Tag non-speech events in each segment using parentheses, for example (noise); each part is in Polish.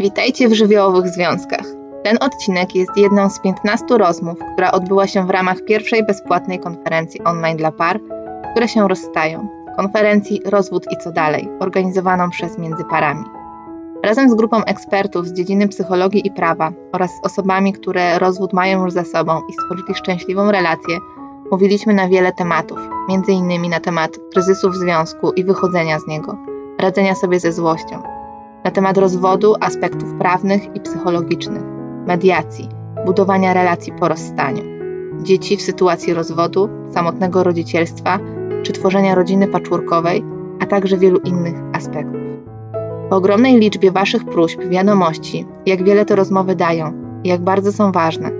Witajcie w Żywiołowych Związkach. Ten odcinek jest jedną z 15 rozmów, która odbyła się w ramach pierwszej bezpłatnej konferencji online dla par, które się rozstają. Konferencji Rozwód i co dalej, organizowaną przez Międzyparami. Razem z grupą ekspertów z dziedziny psychologii i prawa oraz z osobami, które rozwód mają już za sobą i stworzyli szczęśliwą relację, mówiliśmy na wiele tematów, m.in. na temat kryzysu w związku i wychodzenia z niego, radzenia sobie ze złością, na temat rozwodu, aspektów prawnych i psychologicznych, mediacji, budowania relacji po rozstaniu, dzieci w sytuacji rozwodu, samotnego rodzicielstwa czy tworzenia rodziny patchworkowej, a także wielu innych aspektów. Po ogromnej liczbie Waszych próśb, wiadomości, jak wiele te rozmowy dają i jak bardzo są ważne,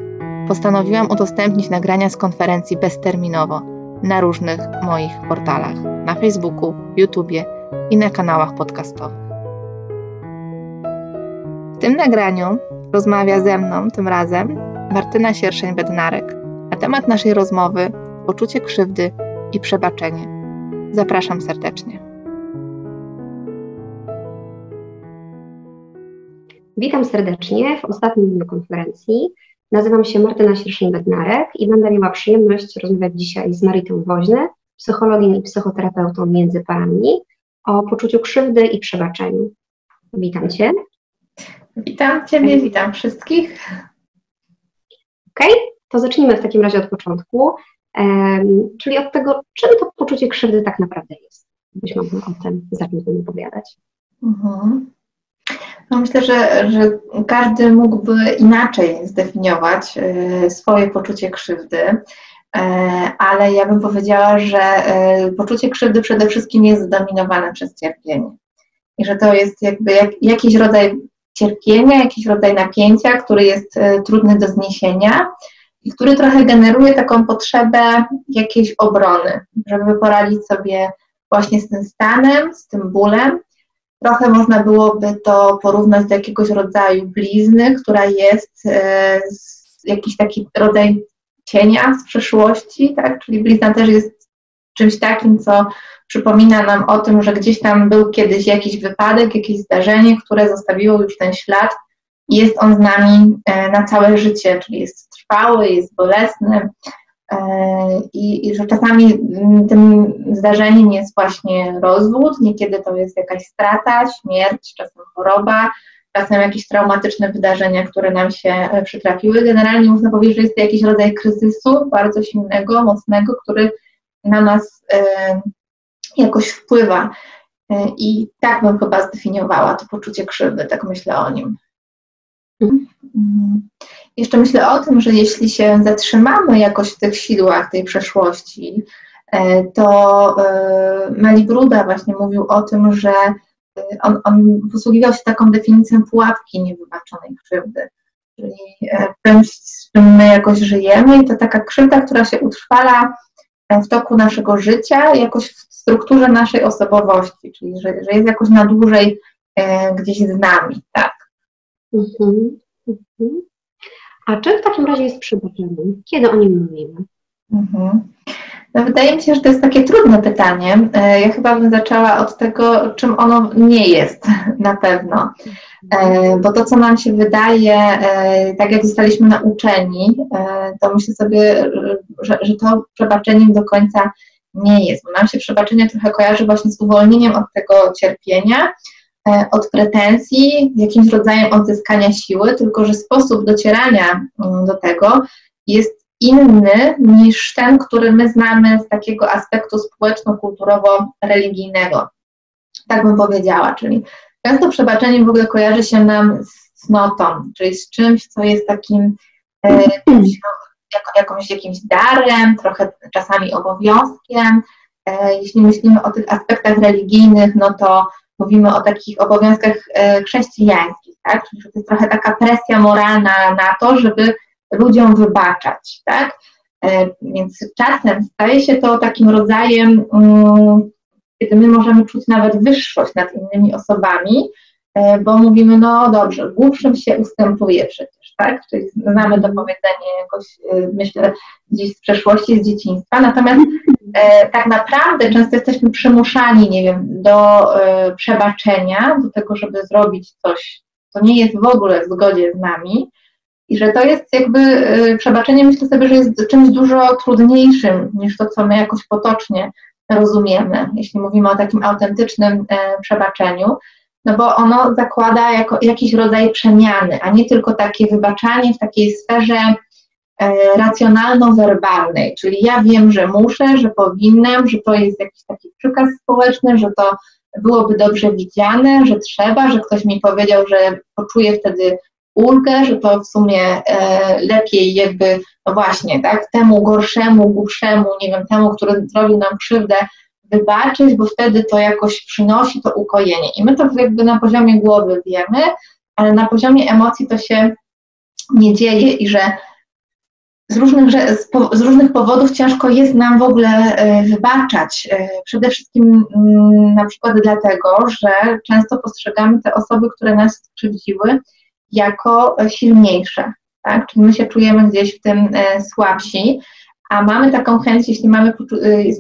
postanowiłam udostępnić nagrania z konferencji bezterminowo na różnych moich portalach na Facebooku, YouTubie i na kanałach podcastowych. Tym nagraniu rozmawia ze mną tym razem Martyna Sierszeń-Bednarek na temat naszej rozmowy poczucie krzywdy i przebaczenie. Zapraszam serdecznie. Witam serdecznie w ostatnim dniu konferencji. Nazywam się Martyna Sierszyn-Bednarek i będę miała przyjemność rozmawiać dzisiaj z Maritą Woźny, psychologiem i psychoterapeutą między parami, o poczuciu krzywdy i przebaczeniu. Witam Cię. Witam Ciebie, witam wszystkich. Ok, to zacznijmy w takim razie od początku, um, czyli od tego, czym to poczucie krzywdy tak naprawdę jest. Byś mogła o tym zacząć opowiadać. Mhm. No myślę, że, że każdy mógłby inaczej zdefiniować y, swoje poczucie krzywdy, y, ale ja bym powiedziała, że y, poczucie krzywdy przede wszystkim jest zdominowane przez cierpienie. I że to jest jakby jak, jakiś rodzaj cierpienia, jakiś rodzaj napięcia, który jest trudny do zniesienia i który trochę generuje taką potrzebę jakiejś obrony, żeby poradzić sobie właśnie z tym stanem, z tym bólem Trochę można byłoby to porównać do jakiegoś rodzaju blizny, która jest e, jakiś taki rodzaj cienia z przeszłości, tak? Czyli blizna też jest czymś takim, co przypomina nam o tym, że gdzieś tam był kiedyś jakiś wypadek, jakieś zdarzenie, które zostawiło już ten ślad i jest on z nami e, na całe życie, czyli jest trwały, jest bolesny, E, I, I, że czasami tym zdarzeniem jest właśnie rozwód, niekiedy to jest jakaś strata, śmierć, czasem choroba, czasem jakieś traumatyczne wydarzenia, które nam się e, przytrafiły. Generalnie można powiedzieć, że jest to jakiś rodzaj kryzysu bardzo silnego, mocnego, który na nas jakoś wpływa. I tak bym chyba zdefiniowała to poczucie krzywdy, tak myślę o nim. Mhm. Mhm. Jeszcze myślę o tym, że jeśli się zatrzymamy jakoś w tych sidłach tej przeszłości, e, to e, Meli Bruda właśnie mówił o tym, że e, on, on posługiwał się taką definicją pułapki niewybaczonej krzywdy, czyli czymś, z czym my jakoś żyjemy i to taka krzywda, która się utrwala w toku naszego życia, jakoś w strukturze naszej osobowości, czyli że, że jest jakoś na dłużej gdzieś z nami, tak. Mhm. Mhm. A czym w takim razie jest przebaczenie? Kiedy o nim mówimy? Mhm. No wydaje mi się, że to jest takie trudne pytanie. E, ja chyba bym zaczęła od tego, czym ono nie jest (laughs) na pewno. E, bo to, co nam się wydaje, e, tak jak zostaliśmy nauczeni, to myślę sobie, że, że to przebaczeniem do końca nie jest. Bo nam się przebaczenie trochę kojarzy właśnie z uwolnieniem od tego cierpienia, E, od pretensji, jakimś rodzajem odzyskania siły, tylko że sposób docierania mm, do tego jest inny niż ten, który my znamy z takiego aspektu społeczno-kulturowo-religijnego. Tak bym powiedziała, czyli często przebaczenie w ogóle kojarzy się nam z cnotą, czyli z czymś, co jest takim e, (clears throat) jako, jakąś, jakimś darem, trochę czasami obowiązkiem. E, jeśli myślimy o tych aspektach religijnych, no to mówimy o takich obowiązkach e, chrześcijańskich, tak? Czyli to jest trochę taka presja moralna na to, żeby ludziom wybaczać, tak? E, więc czasem staje się to takim rodzajem, mm, kiedy my możemy czuć nawet wyższość nad innymi osobami, bo mówimy, no dobrze, głupszym się ustępuje przecież, tak? Czyli znamy to powiedzenie jakoś, myślę, gdzieś z przeszłości, z dzieciństwa, natomiast E, tak naprawdę często jesteśmy przymuszani, nie wiem, do e, przebaczenia, do tego, żeby zrobić coś to nie jest w ogóle w zgodzie z nami. I że to jest jakby y, przebaczenie, myślę sobie, że jest czymś dużo trudniejszym niż to, co my jakoś potocznie rozumiemy, jeśli mówimy o takim autentycznym e, przebaczeniu, no bo ono zakłada jako, jakiś rodzaj przemiany, a nie tylko takie wybaczanie w takiej sferze e, racjonalno-werbalnej, czyli ja wiem, że muszę, że powinnam, że to jest jakiś taki przykaz społeczny, że to byłoby dobrze widziane, że trzeba, że ktoś mi powiedział, że poczuję wtedy ulgę, że to w sumie e, lepiej jakby, no właśnie, tak, temu gorszemu, głupszemu, nie wiem, temu, który zrobił nam krzywdę, wybaczyć, bo wtedy to jakoś przynosi to ukojenie. I my to jakby na poziomie głowy wiemy, ale na poziomie emocji to się nie dzieje i że z różnych, z różnych powodów ciężko jest nam w ogóle e, wybaczać. E, przede wszystkim mm, na przykład dlatego, że często postrzegamy te osoby, które nas skrzywdziły, jako silniejsze. Tak? Czyli my się czujemy gdzieś w tym e, słabsi, a mamy taką chęć, jeśli mamy,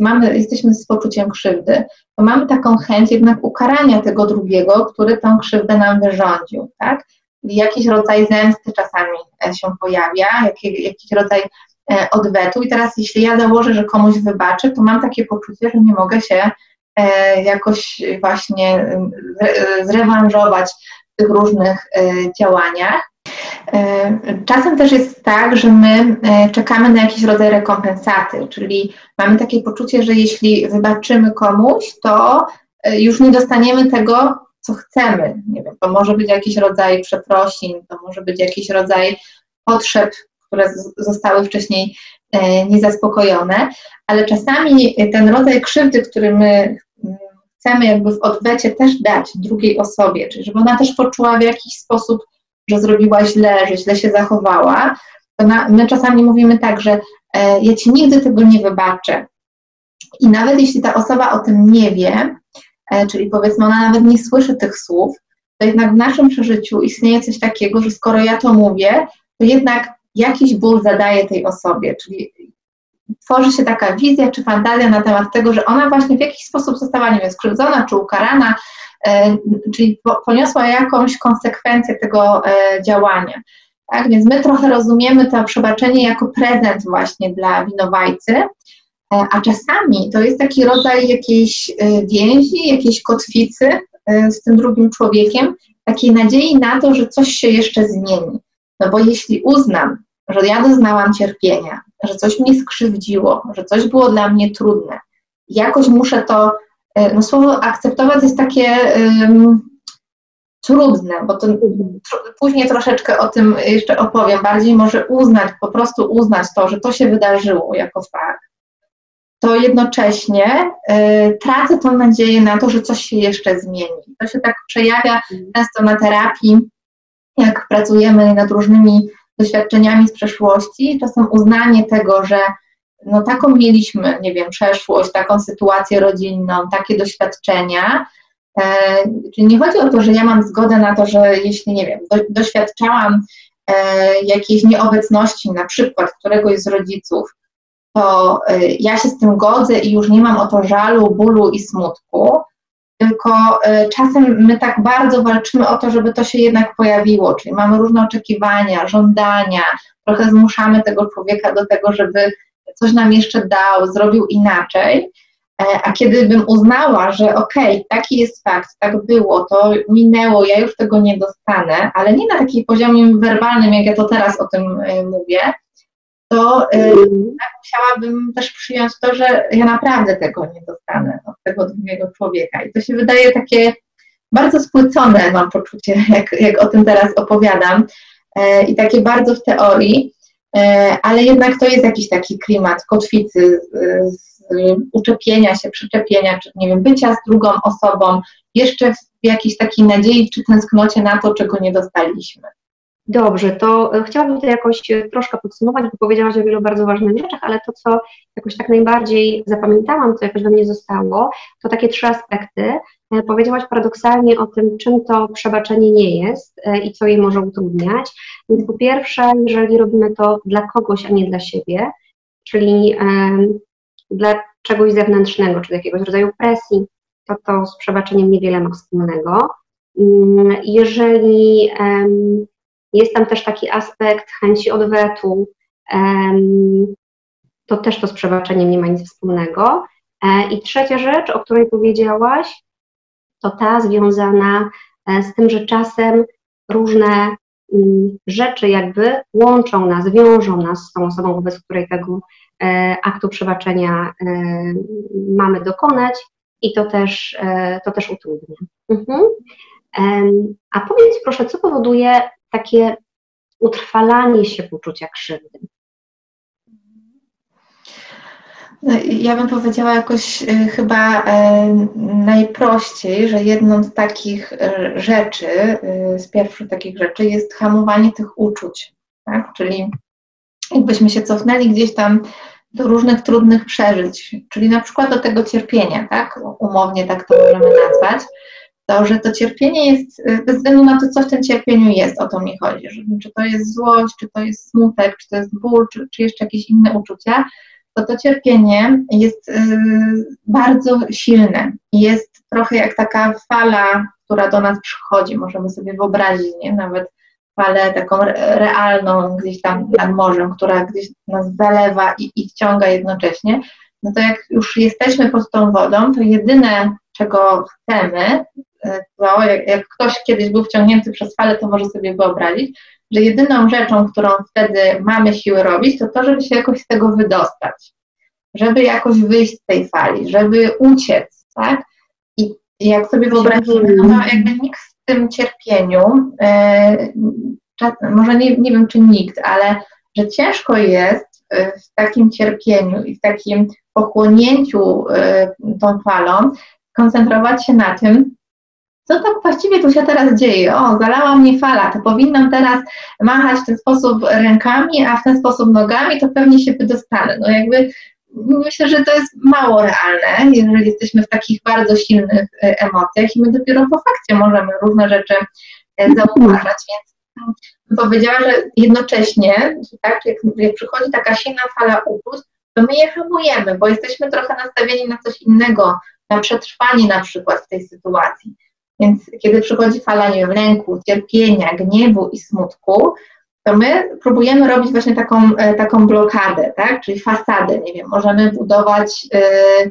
mamy, jesteśmy z poczuciem krzywdy, to mamy taką chęć jednak ukarania tego drugiego, który tą krzywdę nam wyrządził. Tak? jakiś rodzaj zemsty czasami e, się pojawia, jakiś, jakiś rodzaj e, odwetu. I teraz, jeśli ja założę, że komuś wybaczę, to mam takie poczucie, że nie mogę się e, jakoś właśnie zrewanżować w tych różnych działaniach. Czasem też jest tak, że my czekamy na jakiś rodzaj rekompensaty, czyli mamy takie poczucie, że jeśli wybaczymy komuś, to już nie dostaniemy tego, co chcemy. Nie wiem, to może być jakiś rodzaj przeprosin, to może być jakiś rodzaj potrzeb, które zostały wcześniej e, niezaspokojone, ale czasami ten rodzaj krzywdy, który my mm, chcemy jakby w odwecie też dać drugiej osobie, czyli żeby ona też poczuła w jakiś sposób, że zrobiła źle, że źle się zachowała, to na, my czasami mówimy tak, że e, ja ci nigdy tego nie wybaczę. I nawet jeśli ta osoba o tym nie wie, E, czyli powiedzmy ona nawet nie słyszy tych słów, to jednak w naszym przeżyciu istnieje coś takiego, że skoro ja to mówię, to jednak jakiś ból zadaje tej osobie, czyli tworzy się taka wizja czy fantazja na temat tego, że ona właśnie w jakiś sposób została, nie wiem, skrzywdzona czy ukarana, czyli poniosła jakąś konsekwencję tego e, działania. Tak? Więc my trochę rozumiemy to przebaczenie jako prezent właśnie dla winowajcy, E, a czasami to jest taki rodzaj jakiejś e, więzi, jakiejś kotwicy e, z tym drugim człowiekiem, takiej nadziei na to, że coś się jeszcze zmieni. No bo jeśli uznam, że ja doznałam cierpienia, że coś mnie skrzywdziło, że coś było dla mnie trudne, jakoś muszę to, no słowo akceptować jest takie um, trudne, bo to później troszeczkę o tym jeszcze opowiem, bardziej może uznać, po prostu uznać to, że to się wydarzyło jako fakt. To jednocześnie y, tracę tą nadzieję na to, że coś się jeszcze zmieni. To się tak przejawia często na terapii, jak pracujemy nad różnymi doświadczeniami z przeszłości, czasem uznanie tego, że no taką mieliśmy, nie wiem, przeszłość, taką sytuację rodzinną, takie doświadczenia. E, czyli nie chodzi o to, że ja mam zgodę na to, że jeśli, nie wiem, do, doświadczałam e, jakiejś nieobecności, na przykład któregoś z rodziców, to y, ja się z tym godzę i już nie mam o to żalu, bólu i smutku, tylko czasem my tak bardzo walczymy o to, żeby to się jednak pojawiło, czyli mamy różne oczekiwania, żądania, trochę zmuszamy tego człowieka do tego, żeby coś nam jeszcze dał, zrobił inaczej. E, a kiedy bym uznała, że okej, okay, taki jest fakt, tak było, to minęło, ja już tego nie dostanę, ale nie na takim poziomie werbalnym, jak ja to teraz o tym y, mówię, to y, musiałabym też przyjąć to, że ja naprawdę tego nie dostanę od tego drugiego człowieka. I to się wydaje takie bardzo spłycone, mam poczucie, jak, jak o tym teraz opowiadam, e, i takie bardzo w teorii, e, ale jednak to jest jakiś taki klimat kotwicy, z, uczepienia się, przyczepienia, czy nie wiem, bycia z drugą osobą, jeszcze w jakiejś takiej nadziei czy tęsknocie na to, czego nie dostaliśmy. Dobrze, to e, chciałabym to jakoś e, troszkę podsumować, bo powiedziałaś o wielu bardzo ważnych rzeczach, ale to, co jakoś tak najbardziej zapamiętałam, co jakoś we mnie zostało, to takie trzy aspekty. E, powiedziałaś paradoksalnie o tym, czym to przebaczenie nie jest i co je może utrudniać. Więc po pierwsze, jeżeli robimy to dla kogoś, a nie dla siebie, czyli dla czegoś zewnętrznego, czy jakiegoś rodzaju presji, to to z przebaczeniem niewiele ma wspólnego. Mm, jeżeli jest tam też taki aspekt chęci odwetu, to też to z przebaczeniem nie ma nic wspólnego. E, I trzecia rzecz, o której powiedziałaś, to ta związana e, z tym, że czasem różne mm, rzeczy jakby łączą nas, wiążą nas z tą osobą, wobec której tego e, aktu przebaczenia mamy dokonać i to też, to też utrudnia. Mhm. A powiedz proszę, co powoduje takie utrwalanie się poczucia krzywdy? No, ja bym powiedziała jakoś y, chyba e, najprościej, że jedną z takich e, rzeczy, y, z pierwszych takich rzeczy jest hamowanie tych uczuć, tak? Czyli jakbyśmy się cofnęli gdzieś tam do różnych trudnych przeżyć, czyli na przykład do tego cierpienia, tak? Umownie tak to możemy nazwać, to, że to cierpienie jest, y, bez względu na to, co w tym cierpieniu jest, o to mi chodzi, że, czy to jest złość, czy to jest smutek, czy to jest ból, czy, czy jeszcze jakieś inne uczucia, to to cierpienie jest y, bardzo silne. Jest trochę jak taka fala, która do nas przychodzi, możemy sobie wyobrazić, nie? Nawet falę taką realną gdzieś tam nad morzem, która gdzieś nas zalewa i, i wciąga jednocześnie, no to jak już jesteśmy pod tą wodą, to jedyne, czego chcemy, to jak, jak ktoś kiedyś był wciągnięty przez falę, to może sobie wyobrazić, że jedyną rzeczą, którą wtedy mamy siły robić, to to, żeby się jakoś z tego wydostać, żeby jakoś wyjść z tej fali, żeby uciec, tak? I jak sobie wyobrazimy, no to jakby nikt w tym cierpieniu, e, może nie, nie wiem czy nikt, ale że ciężko jest e, w takim cierpieniu i w takim pochłonięciu e, tą falą koncentrować się na tym, co tak właściwie tu się teraz dzieje? O, zalała mnie fala, to powinnam teraz machać w ten sposób rękami, a w ten sposób nogami, to pewnie się wydostanę. No jakby myślę, że to jest mało realne, jeżeli jesteśmy w takich bardzo silnych e, emocjach i my dopiero po fakcie możemy różne rzeczy e, zauważać, więc powiedziała, że jednocześnie, tak, jak, jak przychodzi taka silna fala uczuć, to my je hamujemy, bo jesteśmy trochę nastawieni na coś innego, na przetrwanie na przykład w tej sytuacji. Więc kiedy przychodzi fala nie wiem, lęku, cierpienia, gniewu i smutku, to my próbujemy robić właśnie taką, e, taką blokadę, tak? czyli fasadę, nie wiem, możemy budować y,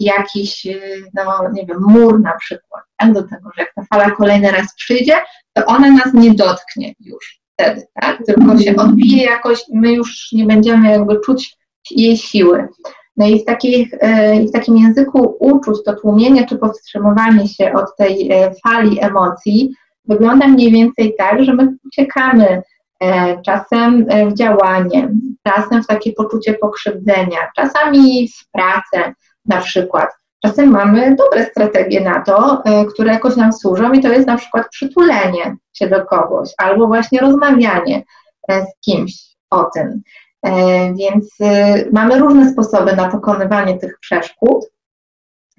jakiś, e, no nie wiem, mur na przykład, tak? do tego, że jak ta fala kolejny raz przyjdzie, to ona nas nie dotknie już wtedy, tak? tylko się odbije jakoś i my już nie będziemy jakby czuć jej siły. No i w, takich, e, w takim języku uczuć to tłumienie czy powstrzymywanie się od tej e, fali emocji wygląda mniej więcej tak, że my uciekamy e, czasem w działanie, czasem w takie poczucie pokrzywdzenia, czasami w pracę na przykład. Czasem mamy dobre strategie na to, które jakoś nam służą i to jest na przykład przytulenie się do kogoś albo właśnie rozmawianie z kimś o tym. E, więc y, mamy różne sposoby na pokonywanie tych przeszkód,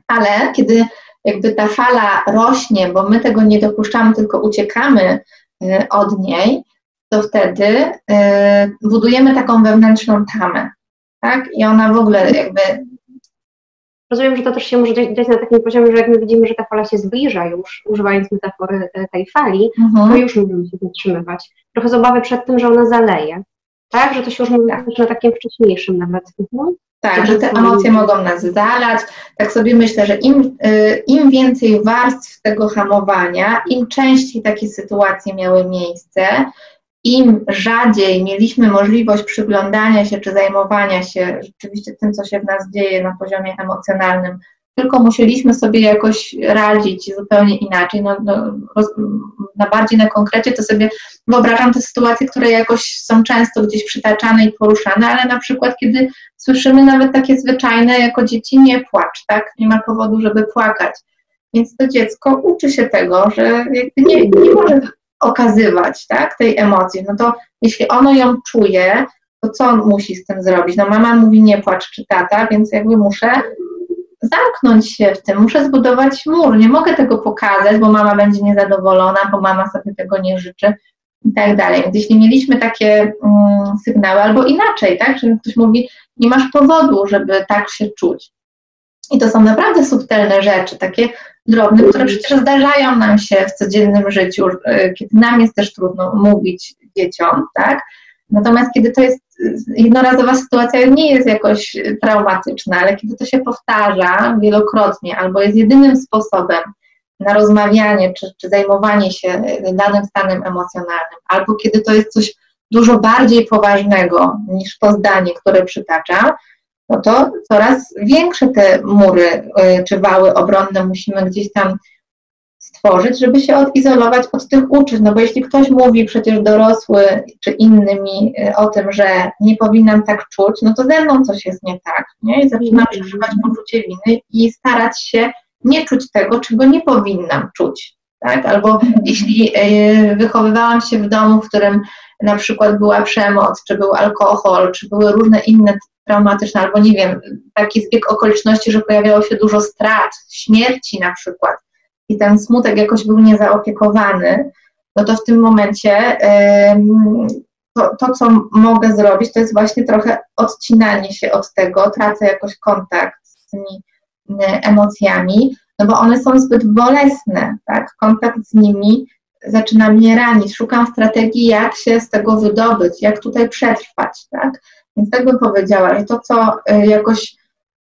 ale kiedy jakby ta fala rośnie, bo my tego nie dopuszczamy, tylko uciekamy y, od niej, to wtedy y, budujemy taką wewnętrzną tamę, tak? I ona w ogóle jakby... Rozumiem, że to też się może dziać na takim poziomie, że jak my widzimy, że ta fala się zbliża już, używając metafory tej fali, mhm. to już możemy się zatrzymywać. Trochę z obawy przed tym, że ona zaleje. Tak, że to się już mówi na takim wcześniejszym nawet. Mhm. Tak, że te emocje mogą nas zalać. Tak sobie myślę, że im, y, im więcej warstw tego hamowania, im częściej takie sytuacje miały miejsce, im rzadziej mieliśmy możliwość przyglądania się czy zajmowania się rzeczywiście tym, co się w nas dzieje na poziomie emocjonalnym, tylko musieliśmy sobie jakoś radzić zupełnie inaczej. No, no, roz, na bardziej na konkrecie to sobie wyobrażam te sytuacje, które jakoś są często gdzieś przytaczane i poruszane, ale na przykład kiedy słyszymy nawet takie zwyczajne jako dzieci nie płacz, tak? Nie ma powodu, żeby płakać. Więc to dziecko uczy się tego, że nie, nie może okazywać tak, tej emocji. No to jeśli ono ją czuje, to co on musi z tym zrobić? No mama mówi nie płacz czy tata, więc jakby muszę zamknąć się w tym, muszę zbudować mur, nie mogę tego pokazać, bo mama będzie niezadowolona, bo mama sobie tego nie życzy i tak dalej. Więc jeśli mieliśmy takie mm, sygnały, albo inaczej, tak, że ktoś mówi, nie masz powodu, żeby tak się czuć. I to są naprawdę subtelne rzeczy, takie drobnym, które przecież zdarzają nam się w codziennym życiu, e, kiedy nam jest też trudno mówić dzieciom, tak? Natomiast kiedy to jest jednorazowa sytuacja, nie jest jakoś traumatyczna, ale kiedy to się powtarza wielokrotnie albo jest jedynym sposobem na rozmawianie czy, czy zajmowanie się danym stanem emocjonalnym, albo kiedy to jest coś dużo bardziej poważnego niż to zdanie, które przytacza, no to coraz większe te mury y, czy wały obronne musimy gdzieś tam stworzyć, żeby się odizolować od tych uczuć. No bo jeśli ktoś mówi przecież dorosły czy innymi y, o tym, że nie powinnam tak czuć, no to ze mną coś jest nie tak. Nie? I zaczynam mhm. przeżywać poczucie winy i starać się nie czuć tego, czego nie powinnam czuć. Tak? Albo mhm. jeśli y, wychowywałam się w domu, w którym na przykład była przemoc, czy był alkohol, czy były różne inne traumatyczne, albo nie wiem, taki zbieg okoliczności, że pojawiało się dużo strat, śmierci na przykład i ten smutek jakoś był niezaopiekowany, no to w tym momencie to, to, co mogę zrobić, to jest właśnie trochę odcinanie się od tego, tracę jakoś kontakt z tymi emocjami, no bo one są zbyt bolesne, tak? Kontakt z nimi zaczyna mnie ranić, szukam strategii, jak się z tego wydobyć, jak tutaj przetrwać, tak? Więc tak bym powiedziała, że to, co y, jakoś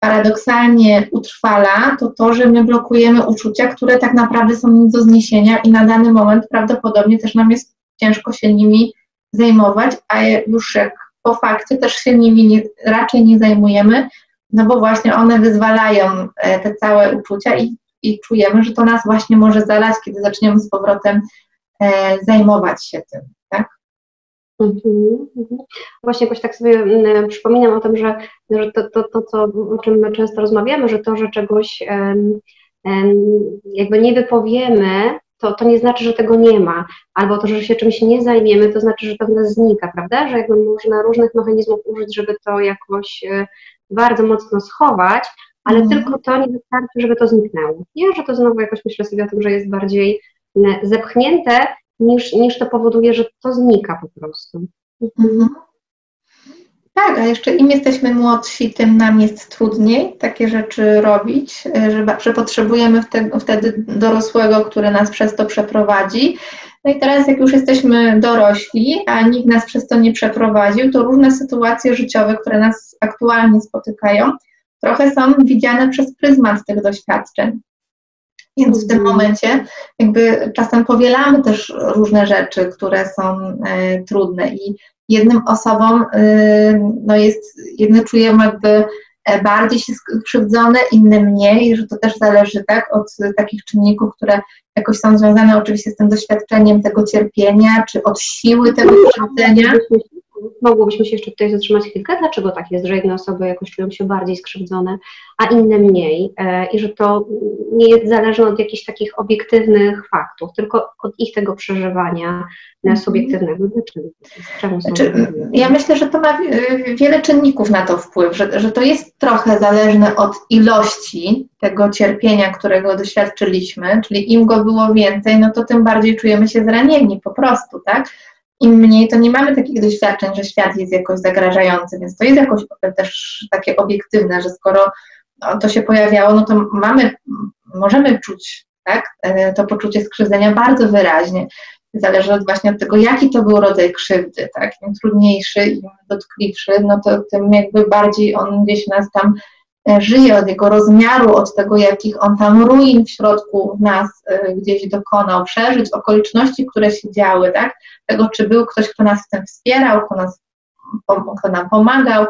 paradoksalnie utrwala, to to, że my blokujemy uczucia, które tak naprawdę są nic do zniesienia i na dany moment prawdopodobnie też nam jest ciężko się nimi zajmować, a już jak po fakcie też się nimi nie, raczej nie zajmujemy, no bo właśnie one wyzwalają e, te całe uczucia i, i czujemy, że to nas właśnie może zalać, kiedy zaczniemy z powrotem e, zajmować się tym? Mhm, mhm. Właśnie jakoś tak sobie mm, przypominam o tym, że, że to, to, to, co, o czym my często rozmawiamy, że to, że czegoś jakby nie wypowiemy, to, to nie znaczy, że tego nie ma, albo to, że się czymś nie zajmiemy, to znaczy, że to w nas znika, prawda? Że jakby można różnych mechanizmów użyć, żeby to jakoś e, bardzo mocno schować, ale mm. tylko to nie wystarczy, żeby to zniknęło. Nie, że to znowu jakoś myślę sobie o tym, że jest bardziej zepchnięte niż, niż to powoduje, że to znika po prostu. Mhm. Tak, a jeszcze im jesteśmy młodsi, tym nam jest trudniej takie rzeczy robić, że, że potrzebujemy wtedy, wtedy dorosłego, który nas przez to przeprowadzi. No i teraz, jak już jesteśmy dorośli, a nikt nas przez to nie przeprowadził, to różne sytuacje życiowe, które nas aktualnie spotykają, trochę są widziane przez pryzmat tych doświadczeń. Więc w tym mhm. momencie jakby czasem powielamy też różne rzeczy, które są e, trudne i jednym osobom e, no jest, jedne czują jakby e, bardziej się skrzywdzone, inne mniej, że to też zależy tak od takich czynników, które jakoś są związane oczywiście z tym doświadczeniem tego cierpienia, czy od siły tego krzywdzenia mogłobyśmy się jeszcze tutaj zatrzymać chwilkę, dlaczego tak jest, że jedne osoby jakoś czują się bardziej skrzywdzone, a inne mniej e, i że to nie jest zależne od jakichś takich obiektywnych faktów, tylko od ich tego przeżywania mm subiektywnego. Dlaczego? Czemu znaczy, ja myślę, że to ma wiele czynników na to wpływ, że, że to jest trochę zależne od ilości tego cierpienia, którego doświadczyliśmy, czyli im go było więcej, no to tym bardziej czujemy się zranieni po prostu, tak? Im mniej, to nie mamy takich doświadczeń, że świat jest jakoś zagrażający, więc to jest jakoś też takie obiektywne, że skoro to się pojawiało, no to mamy, możemy czuć tak, e, to poczucie skrzywdzenia bardzo wyraźnie. Zależy od właśnie od tego, jaki to był rodzaj krzywdy, tak? Im trudniejszy, im dotkliwszy, no to tym jakby bardziej on gdzieś nas tam żyje, od jego rozmiaru, od tego, jakich on tam ruin w środku nas e, gdzieś dokonał, przeżyć okoliczności, które się działy, tak? Tego, czy był ktoś, kto nas w tym wspierał, kto, nas, kto nam pomagał,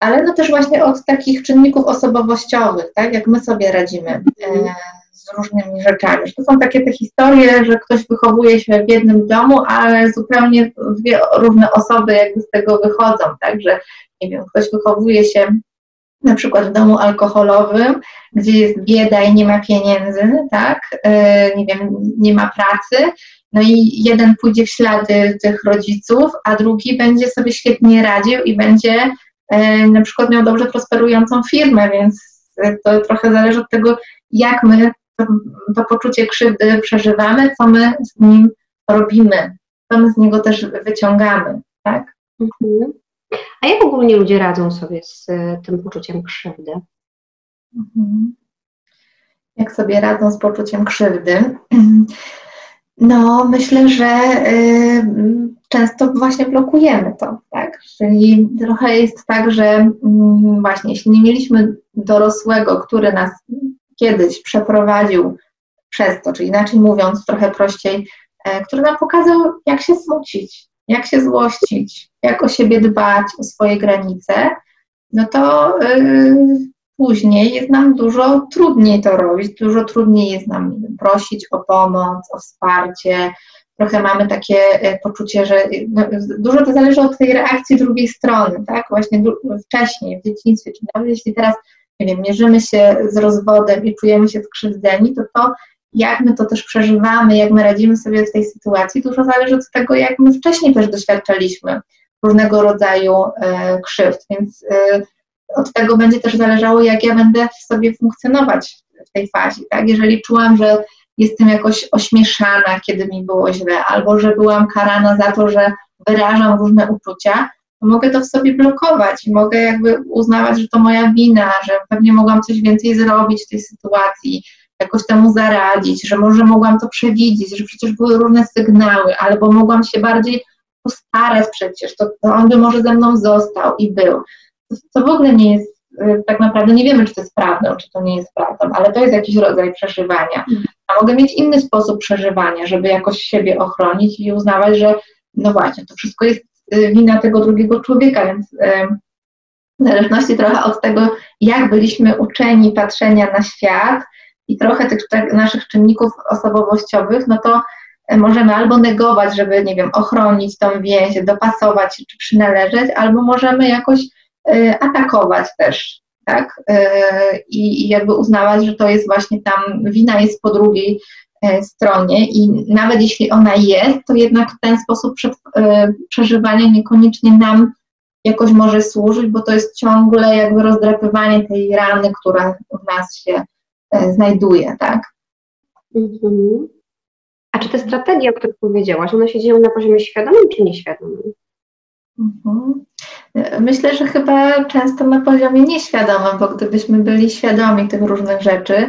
ale no też właśnie od takich czynników osobowościowych, tak? Jak my sobie radzimy e, z różnymi rzeczami. To są takie te historie, że ktoś wychowuje się w jednym domu, ale zupełnie dwie różne osoby jakby z tego wychodzą, tak? Że nie wiem, ktoś wychowuje się na przykład w domu alkoholowym, gdzie jest bieda i nie ma pieniędzy, tak, e, nie wiem, nie ma pracy, no i jeden pójdzie w ślady tych rodziców, a drugi będzie sobie świetnie radził i będzie e, na przykład miał dobrze prosperującą firmę, więc to trochę zależy od tego, jak my to, to poczucie krzywdy przeżywamy, co my z nim robimy, co my z niego też wyciągamy, tak? Mhm. A jak ogólnie ludzie radzą sobie z e, tym poczuciem krzywdy? Mhm. jak sobie radzą z poczuciem krzywdy. No, myślę, że y, często właśnie blokujemy to, tak? Czyli trochę jest tak, że y, właśnie jeśli nie mieliśmy dorosłego, który nas kiedyś przeprowadził przez to, czyli inaczej mówiąc, trochę prościej, y, który nam pokazał, jak się smucić, jak się złościć, jak o siebie dbać, o swoje granice, no to y, później jest nam dużo trudniej to robić, dużo trudniej jest nam prosić o pomoc, o wsparcie. Trochę mamy takie e, poczucie, że no, dużo to zależy od tej reakcji drugiej strony, tak? Właśnie wcześniej, w dzieciństwie, czy nawet jeśli teraz, nie wiem, mierzymy się z rozwodem i czujemy się skrzywdzeni, to to, jak my to też przeżywamy, jak my radzimy sobie w tej sytuacji, dużo zależy od tego, jak my wcześniej też doświadczaliśmy różnego rodzaju e, krzywd, więc e, od tego będzie też zależało, jak ja będę w sobie funkcjonować w tej fazie. Tak? Jeżeli czułam, że jestem jakoś ośmieszana, kiedy mi było źle, albo że byłam karana za to, że wyrażam różne uczucia, to mogę to w sobie blokować i mogę jakby uznawać, że to moja wina, że pewnie mogłam coś więcej zrobić w tej sytuacji, jakoś temu zaradzić, że może mogłam to przewidzieć, że przecież były różne sygnały, albo mogłam się bardziej postarać przecież, to, to on by może ze mną został i był co w ogóle nie jest, y, tak naprawdę nie wiemy, czy to jest prawdą, czy to nie jest prawdą, ale to jest jakiś rodzaj przeżywania. A mogę mieć inny sposób przeżywania, żeby jakoś siebie ochronić i uznawać, że no właśnie, to wszystko jest y, wina tego drugiego człowieka, więc y, w zależności trochę od tego, jak byliśmy uczeni patrzenia na świat i trochę tych naszych czynników osobowościowych, no to możemy albo negować, żeby, nie wiem, ochronić tą więź, dopasować czy przynależeć, albo możemy jakoś Y, atakować też, tak? Y, I, jakby uznawać, że to jest właśnie tam, wina jest po drugiej stronie i nawet jeśli ona jest, to jednak ten sposób przeżywania niekoniecznie nam jakoś może służyć, bo to jest ciągle jakby rozdrapywanie tej rany, która w nas się znajduje, tak? Mhm. A czy te strategie, o których powiedziałaś, one się dzieją na poziomie świadomym czy nieświadomym? Mhm. Myślę, że chyba często na poziomie nieświadomym, bo gdybyśmy byli świadomi tych różnych rzeczy,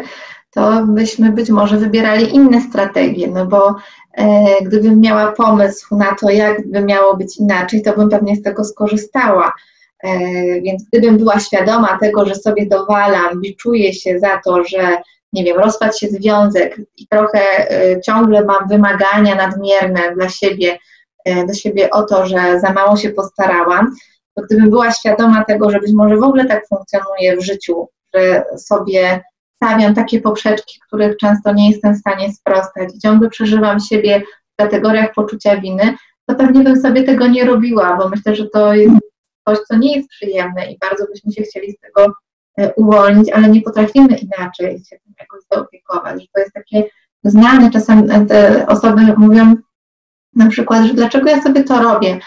to byśmy być może wybierali inne strategie, no bo e, gdybym miała pomysł na to, jak by miało być inaczej, to bym pewnie z tego skorzystała. E, więc gdybym była świadoma tego, że sobie dowalam, biczuję się za to, że nie wiem, rozpadł się związek i trochę e, ciągle mam wymagania nadmierne dla siebie, E, do siebie o to, że za mało się postarałam, to gdybym była świadoma tego, że być może w ogóle tak funkcjonuje w życiu, że sobie stawiam takie poprzeczki, których często nie jestem w stanie sprostać i ciągle przeżywam siebie w kategoriach poczucia winy, to pewnie bym sobie tego nie robiła, bo myślę, że to jest coś, co nie jest przyjemne i bardzo byśmy się chcieli z tego e, uwolnić, ale nie potrafimy inaczej się tym jakoś zaopiekować. To jest takie znane, czasem e, te osoby mówią, na przykład, że dlaczego ja sobie to robię,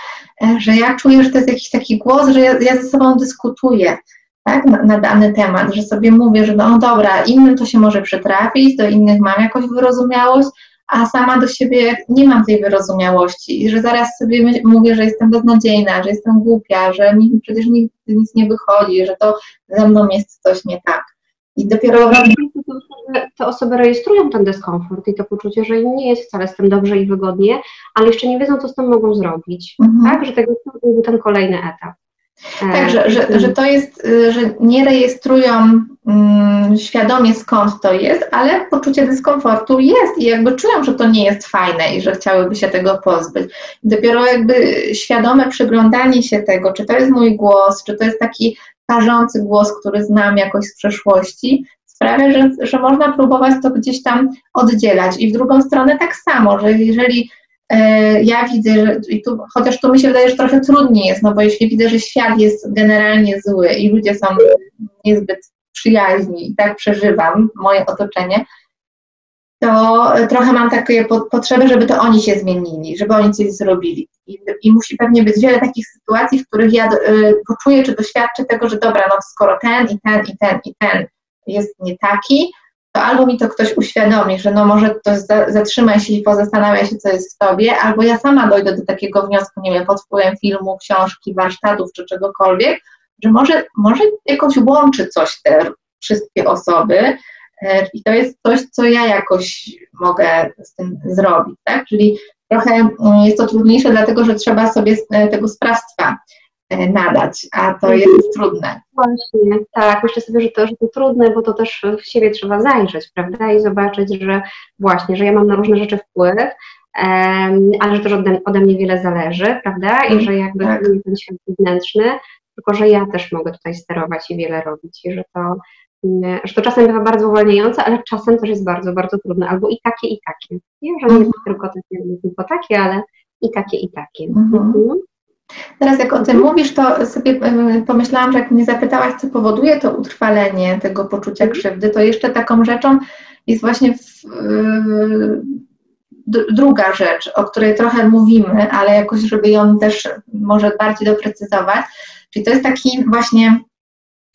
e, że ja czuję, że to jest jakiś taki głos, że ja, ja ze sobą dyskutuję tak, na, na, dany temat, że sobie mówię, że no dobra, innym to się może przytrafić, do innych mam jakąś wyrozumiałość, a sama do siebie nie mam tej wyrozumiałości i że zaraz sobie mówię, że jestem beznadziejna, że jestem głupia, że mi przecież nic, nic nie wychodzi, że to ze mną jest coś nie tak. I dopiero te osoby rejestrują ten dyskomfort i to poczucie, że im nie jest wcale z tym dobrze i wygodnie, ale jeszcze nie wiedzą, co z tym mogą zrobić. Mhm. Tak, że tego byłby ten kolejny etap. Tak, że, że, że to jest, y, że nie rejestrują um, świadomie skąd to jest, ale poczucie dyskomfortu jest i jakby czują, że to nie jest fajne i że chciałyby się tego pozbyć. dopiero jakby świadome przyglądanie się tego, czy to jest mój głos, czy to jest taki karzący głos, który znam jakoś z przeszłości, sprawia, że, że można próbować to gdzieś tam oddzielać. I w drugą stronę tak samo, że jeżeli e, ja widzę, że i tu, chociaż tu mi się wydaje, że trochę trudniej jest, no bo jeśli widzę, że świat jest generalnie zły i ludzie są niezbyt przyjaźni i tak przeżywam moje otoczenie, to trochę mam takie po, potrzeby, żeby to oni się zmienili, żeby oni coś zrobili. I, I, musi pewnie być wiele takich sytuacji, w których ja y, poczuję, czy doświadczę tego, że dobra, no skoro ten i ten i ten i ten jest nie taki, to albo mi to ktoś uświadomi, że no może to zatrzymaj się i pozastanawia się, co jest w tobie, albo ja sama dojdę do takiego wniosku, nie wiem, pod wpływem filmu, książki, warsztatów czy czegokolwiek, że może, może jakoś łączy coś te wszystkie osoby, E, I to jest coś, co ja jakoś mogę z tym zrobić, tak? Czyli trochę mm, jest to trudniejsze, dlatego że trzeba sobie e, tego sprawstwa e, nadać, a to mhm. jest trudne. Właśnie, tak, myślę sobie, że to, że to trudne, bo to też w siebie trzeba zajrzeć, prawda, i zobaczyć, że właśnie, że ja mam na różne rzeczy wpływ, um, ale że też ode, ode mnie wiele zależy, prawda, i mhm, że jakby tak. ten świat zewnętrzny, tylko że ja też mogę tutaj sterować i wiele robić i że to że to czasem bywa bardzo uwalniające, ale czasem też jest bardzo, bardzo trudne, albo i takie, i takie. Nie, że nie mhm. tylko takie, nie tylko takie, ale i takie, i takie. Mhm. Mhm. Teraz jak o tym mówisz, to sobie pomyślałam, że jak mnie zapytałaś, co powoduje to utrwalenie tego poczucia mhm. krzywdy, to jeszcze taką rzeczą jest właśnie w, yy, druga rzecz, o której trochę mówimy, ale jakoś, żeby ją też może bardziej doprecyzować, czyli to jest taki właśnie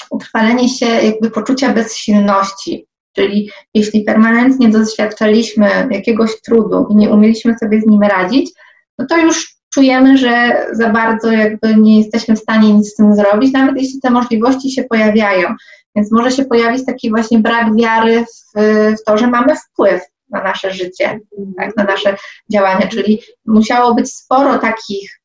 utrwalenie się jakby poczucia bezsilności. Czyli jeśli permanentnie doświadczaliśmy jakiegoś trudu i nie umieliśmy sobie z nim radzić, no to już czujemy, że za bardzo jakby nie jesteśmy w stanie nic z tym zrobić, nawet jeśli te możliwości się pojawiają. Więc może się pojawić taki właśnie brak wiary w, w to, że mamy wpływ na nasze życie, tak, na nasze działania. Czyli musiało być sporo takich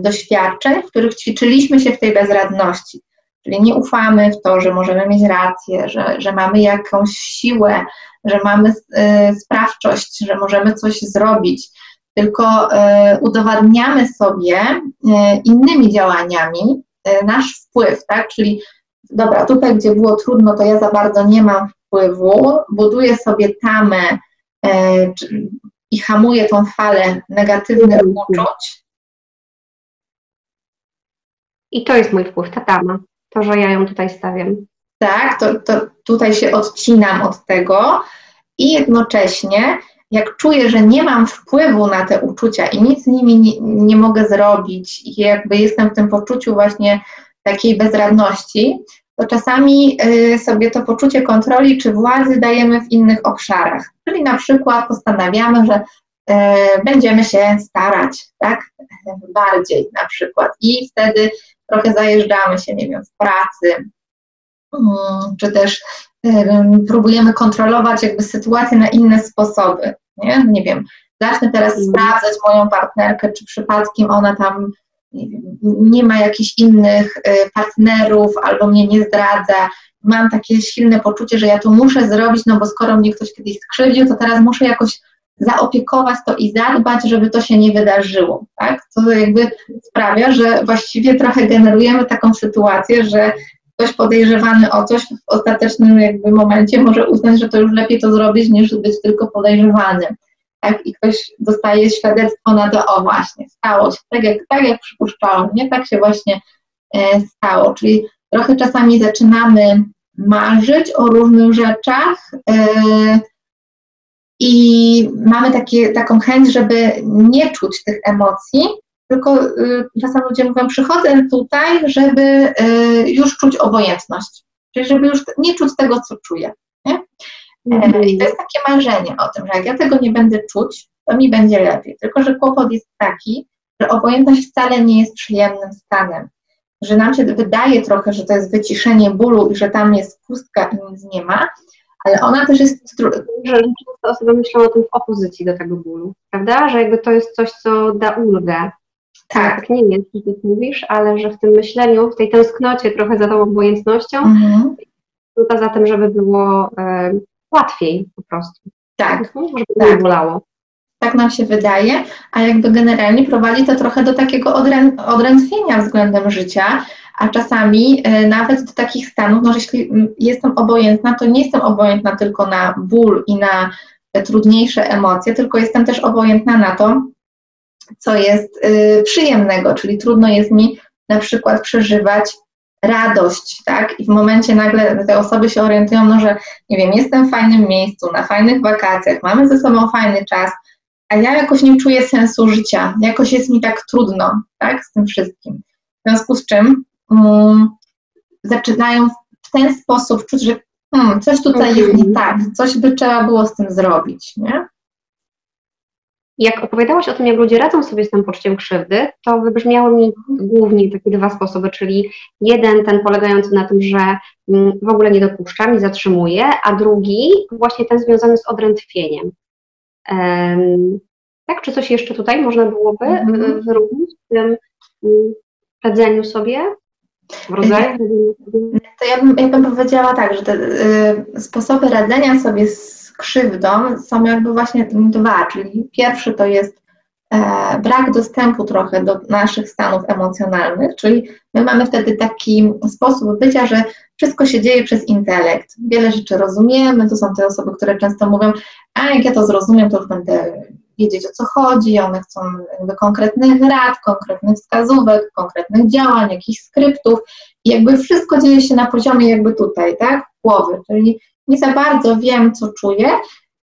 doświadczeń, w których ćwiczyliśmy się w tej bezradności. Czyli nie ufamy w to, że możemy mieć rację, że, że mamy jakąś siłę, że mamy y, sprawczość, że możemy coś zrobić, tylko y, udowadniamy sobie y, innymi działaniami nasz wpływ, tak? Czyli dobra, tutaj gdzie było trudno, to ja za bardzo nie mam wpływu, buduję sobie tamę i hamuję tą falę negatywnych uczuć. I to jest mój wpływ, ta tama to, że ja ją tutaj stawiam. Tak, to, to tutaj się odcinam od tego i jednocześnie jak czuję, że nie mam wpływu na te uczucia i nic z nimi nie, nie mogę zrobić i jakby jestem w tym poczuciu właśnie takiej bezradności, to czasami y, sobie to poczucie kontroli czy władzy dajemy w innych obszarach. Czyli na przykład postanawiamy, że y, będziemy się starać, tak, bardziej na przykład i wtedy trochę zajeżdżamy się, nie wiem, w pracy, mm, czy też próbujemy kontrolować jakby sytuację na inne sposoby, nie, nie wiem, zacznę teraz mm. sprawdzać moją partnerkę, czy przypadkiem ona tam nie ma jakichś innych y, partnerów albo mnie nie zdradza, mam takie silne poczucie, że ja to muszę zrobić, no bo skoro mnie ktoś kiedyś skrzywdził, to teraz muszę jakoś zaopiekować to i zadbać, żeby to się nie wydarzyło. Tak? To jakby sprawia, że właściwie trochę generujemy taką sytuację, że ktoś podejrzewany o coś w ostatecznym jakby momencie może uznać, że to już lepiej to zrobić, niż być tylko podejrzewanym. Tak? I ktoś dostaje świadectwo na to, o właśnie, stało się tak, jak, tak jak przypuszczałam, nie tak się właśnie e, stało. Czyli trochę czasami zaczynamy marzyć o różnych rzeczach, e, i mamy takie, taką chęć, żeby nie czuć tych emocji, tylko y, czasem ludzie mówią, przychodzę tutaj, żeby y, już czuć obojętność, czyli żeby już nie czuć tego, co czuję. Nie? Mm. I to jest takie marzenie o tym, że jak ja tego nie będę czuć, to mi będzie lepiej. Tylko, że kłopot jest taki, że obojętność wcale nie jest przyjemnym stanem. Że nam się wydaje trochę, że to jest wyciszenie bólu i że tam jest pustka i nic nie ma, ale ona też jest... Że często osoby myślą o tym w opozycji do tego bólu, prawda? Że jakby to jest coś, co da ulgę. Tak. tak nie jest, że ty mówisz, ale że w tym myśleniu, w tej tęsknocie trochę za tą obojętnością, mhm. to za tym, żeby było e, łatwiej po prostu. Tak. Żeby tak. nie bolało. Tak nam się wydaje, a jakby generalnie prowadzi to trochę do takiego odrę odrętwienia względem życia, a czasami e, nawet do takich stanów, no, że jeśli jestem obojętna, to nie jestem obojętna tylko na ból i na te trudniejsze emocje, tylko jestem też obojętna na to, co jest y, przyjemnego, czyli trudno jest mi na przykład przeżywać radość, tak? I w momencie nagle te osoby się orientują, no, że nie wiem, jestem w fajnym miejscu, na fajnych wakacjach, mamy ze sobą fajny czas, a ja jakoś nie czuję sensu życia, jakoś jest mi tak trudno, tak? Z tym wszystkim. W związku z czym um, zaczynają w ten sposób czuć, że hmm, coś tutaj jest nie tak, coś by trzeba było z tym zrobić, nie? jak opowiadałaś o tym, jak ludzie radzą sobie z tym poczuciem krzywdy, to wybrzmiały mi głównie takie dwa sposoby, czyli jeden ten polegający na tym, że mm, w ogóle nie dopuszczam i zatrzymuję, a drugi właśnie ten związany z odrętwieniem. Tak, czy coś jeszcze tutaj można byłoby mhm. wyróżnić w tym mm, radzeniu sobie? W rodzaju To ja bym, ja bym powiedziała tak, że te y, sposoby radzenia sobie z krzywdą są jakby właśnie dwa, czyli pierwszy to jest e, brak dostępu trochę do naszych stanów emocjonalnych, czyli my mamy wtedy taki sposób bycia, że wszystko się dzieje przez intelekt. Wiele rzeczy rozumiemy, to są te osoby, które często mówią, a jak ja to zrozumiem, to już będę wiedzieć o co chodzi, one chcą jakby konkretnych rad, konkretnych wskazówek, konkretnych działań, jakichś skryptów. I jakby wszystko dzieje się na poziomie jakby tutaj, tak, głowy, czyli nie za bardzo wiem, co czuję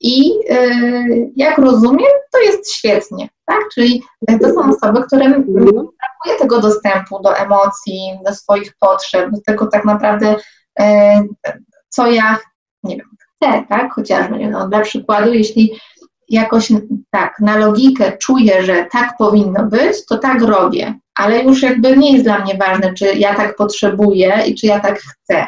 i yy, jak rozumiem, to jest świetnie, tak? Czyli to są osoby, którym brakuje tego dostępu do emocji, do swoich potrzeb, do tego tak naprawdę, yy, co ja, nie wiem, chcę, tak? Chociażby, no, dla przykładu, jeśli jakoś tak, na logikę czuję, że tak powinno być, to tak robię, ale już jakby nie jest dla mnie ważne, czy ja tak potrzebuję i czy ja tak chcę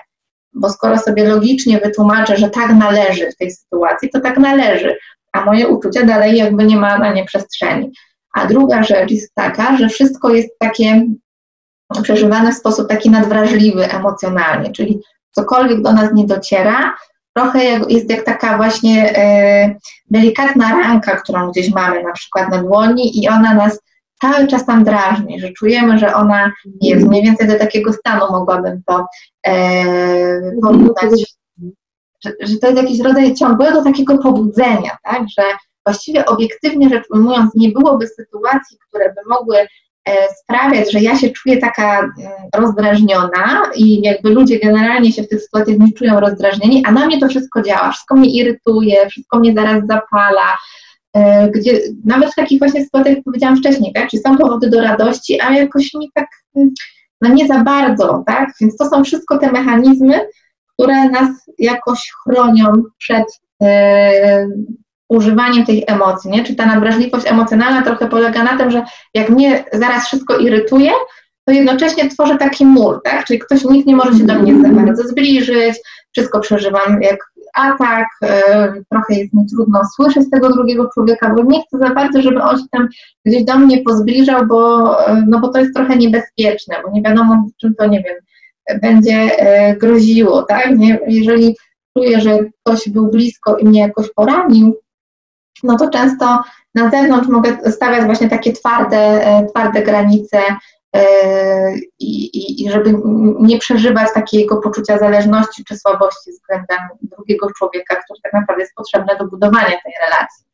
bo skoro sobie logicznie wytłumaczę, że tak należy w tej sytuacji, to tak należy, a moje uczucia dalej jakby nie ma na nie przestrzeni. A druga rzecz jest taka, że wszystko jest takie przeżywane w sposób taki nadwrażliwy emocjonalnie, czyli cokolwiek do nas nie dociera, trochę jak, jest jak taka właśnie e, delikatna ranka, którą gdzieś mamy na przykład na dłoni i ona nas cały czas tam drażni, że czujemy, że ona jest mniej więcej do takiego stanu mogłabym to e, porównać, że, że to jest jakiś rodzaj ciągłego takiego pobudzenia, tak, że właściwie obiektywnie rzecz ujmując nie byłoby sytuacji, które by mogły e, sprawiać, że ja się czuję taka mm, rozdrażniona i jakby ludzie generalnie się w tych sytuacjach nie czują rozdrażnieni, a na mnie to wszystko działa, wszystko mnie irytuje, wszystko mnie zaraz zapala, gdzie nawet w takich właśnie sytuacjach, jak powiedziałam wcześniej, tak, czy są powody do radości, a jakoś mi tak, mm, no nie za bardzo, tak, więc to są wszystko te mechanizmy, które nas jakoś chronią przed e, używaniem tych emocji, nie? Czy ta nadwrażliwość emocjonalna trochę polega na tym, że jak mnie zaraz wszystko irytuje, to jednocześnie tworzę taki mur, tak? Czyli ktoś, nikt nie może się do mnie za bardzo zbliżyć, wszystko przeżywam jak atak, e, trochę jest mi trudno słyszeć tego drugiego człowieka, bo nie chcę za bardzo, żeby on się tam gdzieś do mnie pozbliżał, bo, e, no bo to jest trochę niebezpieczne, bo nie wiadomo, czym to, nie wiem, będzie e, groziło, tak? Nie? Jeżeli czuję, że ktoś był blisko i mnie jakoś poranił, no to często na zewnątrz mogę stawiać właśnie takie twarde, twarde granice, E, i, i, żeby nie przeżywać takiego poczucia zależności czy słabości względem drugiego człowieka, który tak naprawdę jest potrzebny do budowania tej relacji.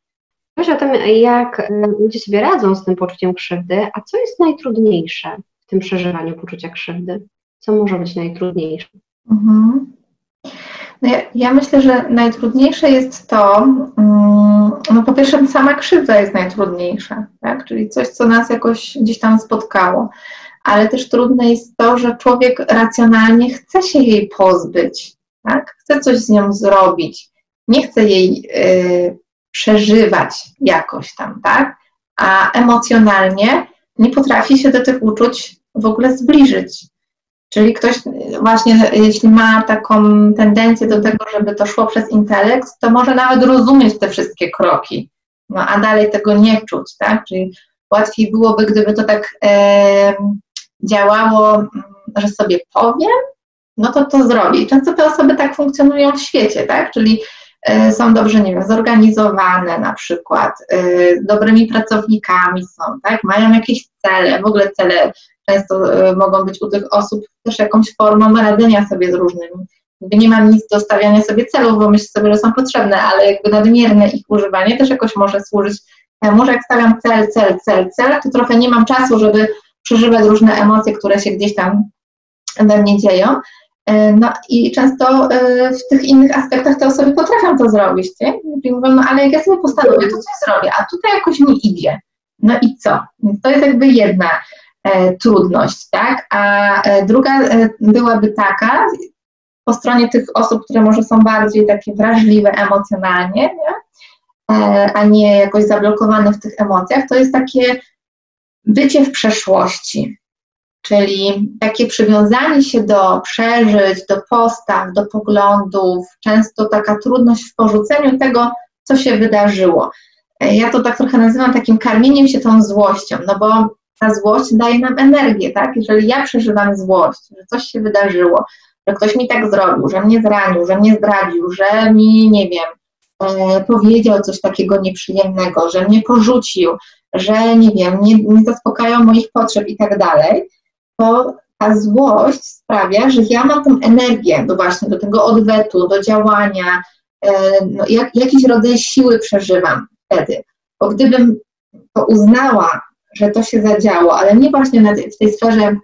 Mówisz o tym, jak e, ludzie sobie radzą z tym poczuciem krzywdy, a co jest najtrudniejsze w tym przeżywaniu poczucia krzywdy? Co może być najtrudniejsze? Mhm. No ja, ja, myślę, że najtrudniejsze jest to, mm, no po pierwsze sama krzywda jest najtrudniejsza, tak? czyli coś, co nas jakoś gdzieś tam spotkało, ale też trudne jest to, że człowiek racjonalnie chce się jej pozbyć, tak? chce coś z nią zrobić, nie chce jej y, przeżywać jakoś tam, tak? a emocjonalnie nie potrafi się do tych uczuć w ogóle zbliżyć. Czyli ktoś właśnie, jeśli ma taką tendencję do tego, żeby to szło przez intelekt, to może nawet rozumieć te wszystkie kroki, no a dalej tego nie czuć, tak? Czyli łatwiej byłoby, gdyby to tak e, działało, mm, że sobie powiem, no to to zrobi. Często te osoby tak funkcjonują w świecie, tak? Czyli e, są dobrze, nie wiem, zorganizowane na przykład, e, dobrymi pracownikami są, tak? Mają jakieś cele, w ogóle cele często e, mogą być u tych osób też jakąś formą radzenia sobie z różnymi. Jakby nie mam nic do stawiania sobie celów, bo myślę sobie, że są potrzebne, ale jakby nadmierne ich używanie też jakoś może służyć temu, że jak stawiam cel, cel, cel, cel, to trochę nie mam czasu, żeby przeżywać różne emocje, które się gdzieś tam we mnie dzieją. E, no i często e, w tych innych aspektach te osoby potrafią to zrobić, nie? I mówią, no ale jak ja sobie postanowię, to coś zrobię, a tutaj jakoś mi idzie. No i co? To jest jakby jedna trudność, tak? A e, druga e, byłaby taka, po stronie tych osób, które może są bardziej takie wrażliwe emocjonalnie, nie? a nie jakoś zablokowany w tych emocjach, to jest takie bycie w przeszłości, czyli takie przywiązanie się do przeżyć, do postaw, do poglądów, często taka trudność w porzuceniu tego, co się wydarzyło. Ja to tak trochę nazywam takim karmieniem się tą złością, no bo ta złość daje nam energię, tak? Jeżeli ja przeżywam złość, że coś się wydarzyło, że ktoś mi tak zrobił, że mnie zranił, że mnie zdradził, że mi, nie wiem, e, powiedział coś takiego nieprzyjemnego, że mnie porzucił, że nie wiem, nie, nie zaspokajał moich potrzeb i tak dalej, to ta złość sprawia, że ja mam tą energię do właśnie do tego odwetu, do działania, e, no, jak, jakiś rodzaj siły przeżywam wtedy. Bo gdybym to uznała, że to się zadziało, ale nie właśnie na tej, w tej sferze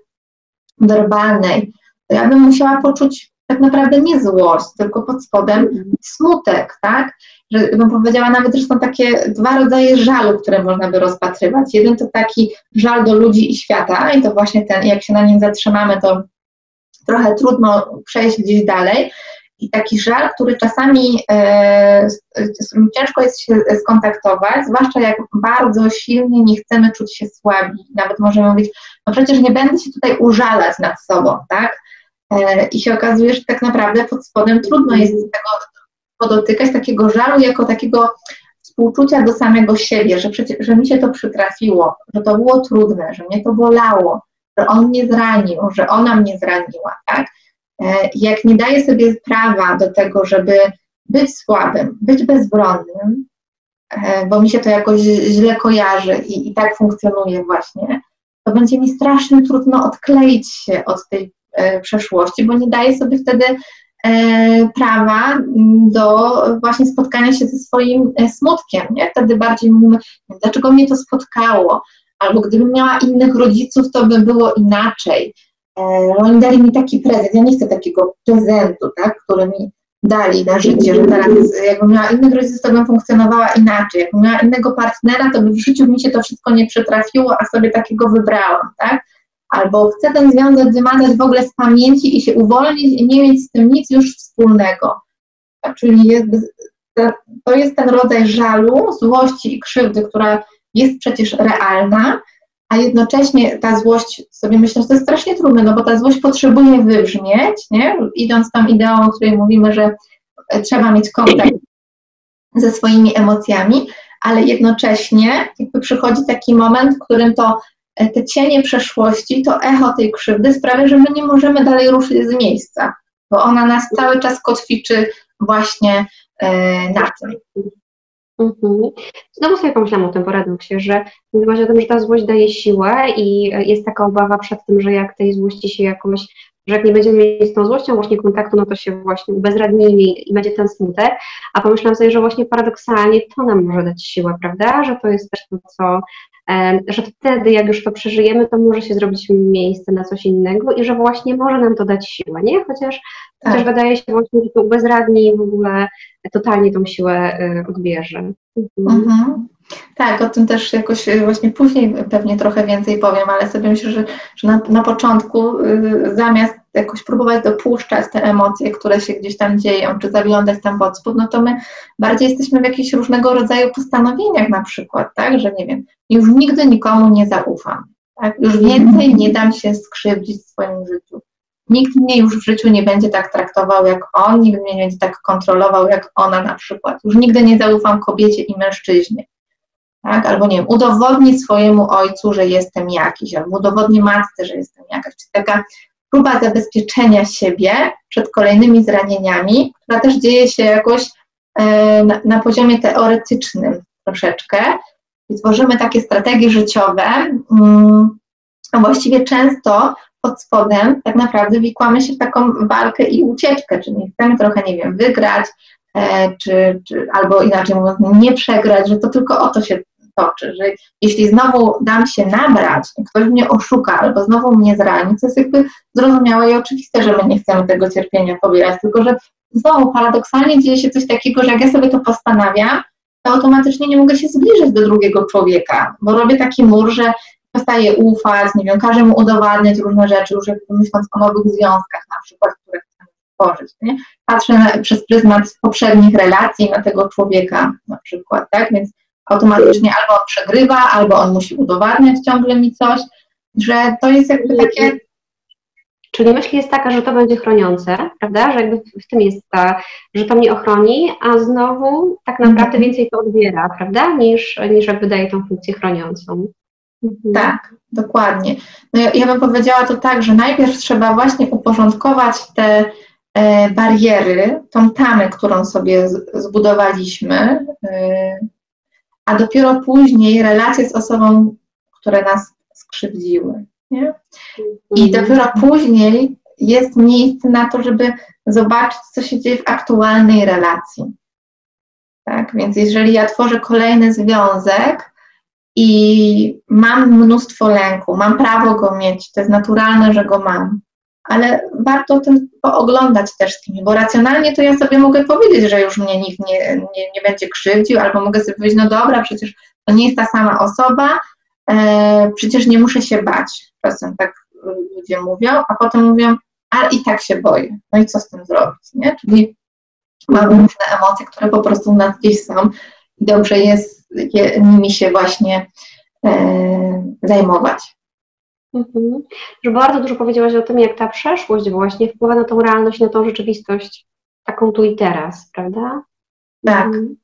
werbalnej, to ja bym musiała poczuć tak naprawdę nie złość, tylko pod spodem smutek, tak? Że bym powiedziała nawet, że są takie dwa rodzaje żalu, które można by rozpatrywać. Jeden to taki żal do ludzi i świata i to właśnie ten, jak się na nim zatrzymamy, to trochę trudno przejść gdzieś dalej, i taki żal, który czasami, e, z którym ciężko jest się skontaktować, zwłaszcza jak bardzo silnie nie chcemy czuć się słabi. Nawet możemy mówić, no przecież nie będę się tutaj użalać nad sobą, tak? E, I się okazuje, że tak naprawdę pod spodem trudno jest tego podotykać, takiego żalu jako takiego współczucia do samego siebie, że, przecież, że mi się to przytrafiło, że to było trudne, że mnie to bolało, że on mnie zranił, że ona mnie zraniła, tak? E, jak nie daję sobie prawa do tego, żeby być słabym, być bezbronnym, e, bo mi się to jakoś źle kojarzy i, i tak funkcjonuje właśnie, to będzie mi strasznie trudno odkleić się od tej e, przeszłości, bo nie daję sobie wtedy prawa do właśnie spotkania się ze swoim smutkiem. Nie? Wtedy bardziej mówimy, dlaczego mnie to spotkało, albo gdybym miała innych rodziców, to by było inaczej. E, oni dali mi taki prezent, ja nie chcę takiego prezentu, tak, który mi dali na życie, że teraz jakbym miała innych rodziców, to bym funkcjonowała inaczej, jakbym miała innego partnera, to by w życiu mi się to wszystko nie przytrafiło, a sobie takiego wybrałam, tak, albo chcę ten związek wymazać w ogóle z pamięci i się uwolnić i nie mieć z tym nic już wspólnego, tak? czyli jest, to jest ten rodzaj żalu, złości i krzywdy, która jest przecież realna, a jednocześnie ta złość, sobie myślę, że to jest strasznie trudne, no bo ta złość potrzebuje wybrzmieć, nie? idąc tą ideą, o której mówimy, że trzeba mieć kontakt ze swoimi emocjami, ale jednocześnie jakby przychodzi taki moment, w którym to e, te cienie przeszłości, to echo tej krzywdy sprawia, że my nie możemy dalej ruszyć z miejsca, bo ona nas cały czas kotwiczy właśnie e, na tym. Mhm. Znowu sobie pomyślałam o tym paradoksie, że mówiłaś o tym, że ta złość daje siłę i jest taka obawa przed tym, że jak tej złości się jakoś, że jak nie będziemy mieć z tą złością właśnie kontaktu, no to się właśnie ubezradnimy i będzie ten smutek, a pomyślałam sobie, że właśnie paradoksalnie to nam może dać siłę, prawda, że to jest też to, co że wtedy, jak już to przeżyjemy, to może się zrobić miejsce na coś innego i że właśnie może nam to dać siłę, nie? Chociaż, tak. chociaż wydaje się właśnie, że to ubezradni w ogóle totalnie tą siłę y, odbierze. Mhm. Mhm. Tak, o tym też jakoś y, właśnie później pewnie trochę więcej powiem, ale sobie myślę, że, że na, na początku y, zamiast jakoś próbować dopuszczać te emocje, które się gdzieś tam dzieją, czy zaglądać tam spód, no to my bardziej jesteśmy w jakichś różnego rodzaju postanowieniach na przykład, tak, że nie wiem, już nigdy nikomu nie zaufam, tak, już więcej nie dam się skrzywdzić w swoim życiu. Nikt mnie już w życiu nie będzie tak traktował jak on, nikt mnie nie będzie tak kontrolował jak ona na przykład. Już nigdy nie zaufam kobiecie i mężczyźnie. Tak? Albo nie wiem, udowodnię swojemu ojcu, że jestem jakiś, albo udowodnię matce, że jestem jakaś. Czy taka próba zabezpieczenia siebie przed kolejnymi zranieniami, która też dzieje się jakoś e, na, na poziomie teoretycznym troszeczkę. I tworzymy takie strategie życiowe, mm, a właściwie często pod spodem tak naprawdę wikłamy się w taką walkę i ucieczkę, czyli chcemy trochę, nie wiem, wygrać, e, czy, czy, albo inaczej mówiąc, nie przegrać, że to tylko o to się toczy, że jeśli znowu dam się nabrać, ktoś mnie oszuka albo znowu mnie zrani, to jest jakby zrozumiałe i oczywiste, że my nie chcemy tego cierpienia pobierać, tylko że znowu paradoksalnie dzieje się coś takiego, że jak ja sobie to postanawiam, to automatycznie nie mogę się zbliżyć do drugiego człowieka, bo robię taki mur, że przestaję ufać, nie wiem, każę mu udowadniać różne rzeczy, już jakby myśląc o nowych związkach na przykład, które chcemy tworzyć. Nie? Patrzę na, przez pryzmat poprzednich relacji na tego człowieka na przykład, tak? Więc automatycznie albo on przegrywa, albo on musi udowadniać ciągle mi coś, że to jest jakby takie Czyli myśl jest taka, że to będzie chroniące, prawda? Że jakby w tym jest ta, że to mnie ochroni, a znowu tak naprawdę mhm. więcej to odbiera, prawda? Niż, niż jakby daje tą funkcję chroniącą. Mhm. Tak, dokładnie. No ja, ja bym powiedziała to tak, że najpierw trzeba właśnie uporządkować te e, bariery, tą tamę, którą sobie z, zbudowaliśmy, e, a dopiero później relacje z osobą, które nas skrzywdziły. Nie? I mhm. dopiero później jest miejsce na to, żeby zobaczyć, co się dzieje w aktualnej relacji. Tak? Więc jeżeli ja tworzę kolejny związek i mam mnóstwo lęku, mam prawo go mieć, to jest naturalne, że go mam, ale warto o tym pooglądać też z kimś, bo racjonalnie to ja sobie mogę powiedzieć, że już mnie nikt nie, nie, nie będzie krzywdził, albo mogę sobie powiedzieć, no dobra, przecież to nie jest ta sama osoba, e, przecież nie muszę się bać. Czasem tak ludzie mówią, a potem mówią, a i tak się boję. No i co z tym zrobić, nie? Czyli mamy różne emocje, które po prostu u nas gdzieś są i dobrze jest je, nimi się właśnie e, zajmować. Mhm. Że bardzo dużo powiedziałaś o tym, jak ta przeszłość właśnie wpływa na tą realność, na tą rzeczywistość, taką tu i teraz, prawda? Tak. Mhm.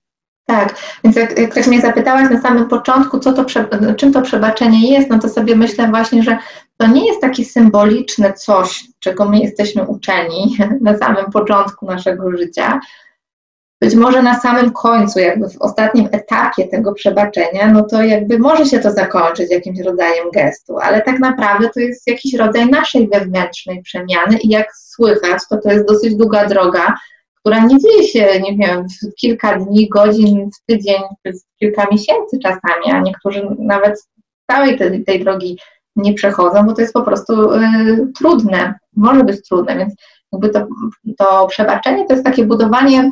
Tak, więc jak, jak ktoś mnie zapytałaś na samym początku, co to, czym to przebaczenie jest, no to sobie myślę właśnie, że to nie jest takie symboliczne coś, czego my jesteśmy uczeni (laughs) na samym początku naszego życia. Być może na samym końcu, jakby w ostatnim etapie tego przebaczenia, no to jakby może się to zakończyć jakimś rodzajem gestu, ale tak naprawdę to jest jakiś rodzaj naszej wewnętrznej przemiany i jak słychać, to to jest dosyć długa droga, która nie dzieje się, nie wiem, w kilka dni, godzin, w tydzień, w kilka miesięcy czasami, a niektórzy nawet całej tej, tej drogi nie przechodzą, bo to jest po prostu y, trudne, może być trudne, więc jakby to, to przebaczenie to jest takie budowanie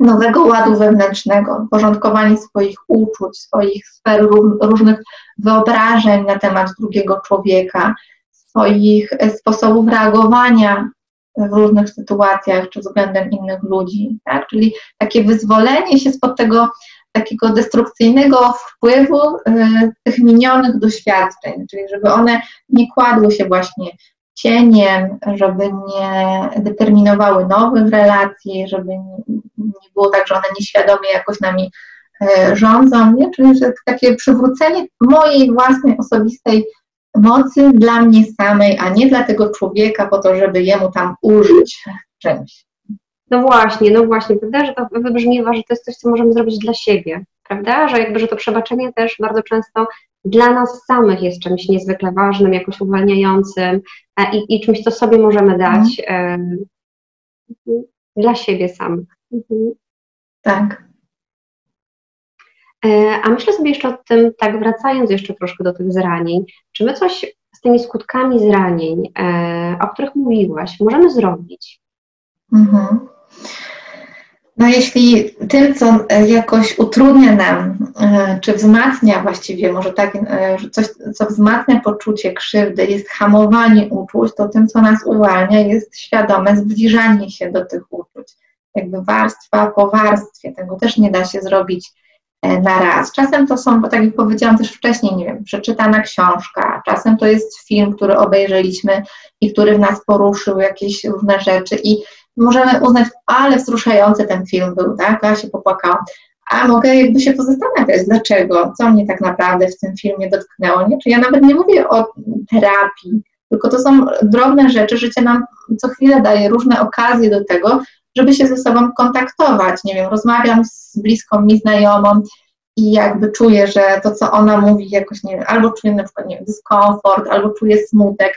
nowego ładu wewnętrznego, porządkowanie swoich uczuć, swoich sfer różnych wyobrażeń na temat drugiego człowieka, swoich e, sposobów reagowania w różnych sytuacjach czy względem innych ludzi. Tak? Czyli takie wyzwolenie się spod tego takiego destrukcyjnego wpływu y, tych minionych doświadczeń, czyli żeby one nie kładły się właśnie cieniem, żeby nie determinowały nowych relacji, żeby nie, było tak, że one nieświadomie jakoś nami y, rządzą, nie? czyli że takie przywrócenie mojej własnej osobistej mocy dla mnie samej, a nie dla tego człowieka po to, żeby jemu tam użyć czymś. No właśnie, no właśnie, prawda, że to wybrzmiewa, że to jest coś, co możemy zrobić dla siebie, prawda, że jakby, że to przebaczenie też bardzo często dla nas samych jest czymś niezwykle ważnym, jakoś uwalniającym e, i, i czymś, co sobie możemy dać mhm. dla siebie samych. Mhm. Tak. E, a myślę sobie jeszcze o tym, tak wracając jeszcze troszkę do tych zranień, czy my coś z tymi skutkami zranień, e, o których mówiłaś, możemy zrobić? Mhm. No jeśli tym, co jakoś utrudnia nam, e, czy wzmacnia właściwie, może tak, coś, co wzmacnia poczucie krzywdy, jest hamowanie uczuć, to tym, co nas uwalnia, jest świadome zbliżanie się do tych uczuć. Jakby warstwa po warstwie, tego też nie da się zrobić E, na raz. Czasem to są, bo tak jak powiedziałam też wcześniej, nie wiem, przeczytana książka, czasem to jest film, który obejrzeliśmy i który w nas poruszył jakieś różne rzeczy i możemy uznać, ale wzruszający ten film był, tak, ja się popłakałam. A mogę jakby się pozastanawiać, dlaczego, co mnie tak naprawdę w tym filmie dotknęło, nie? Czy ja nawet nie mówię o terapii, tylko to są drobne rzeczy, życie nam co chwilę daje różne okazje do tego, żeby się ze sobą kontaktować. Nie wiem, rozmawiam z bliską mi znajomą i jakby czuję, że to, co ona mówi, jakoś nie wiem, albo czuję na przykład nie wiem, dyskomfort, albo czuję smutek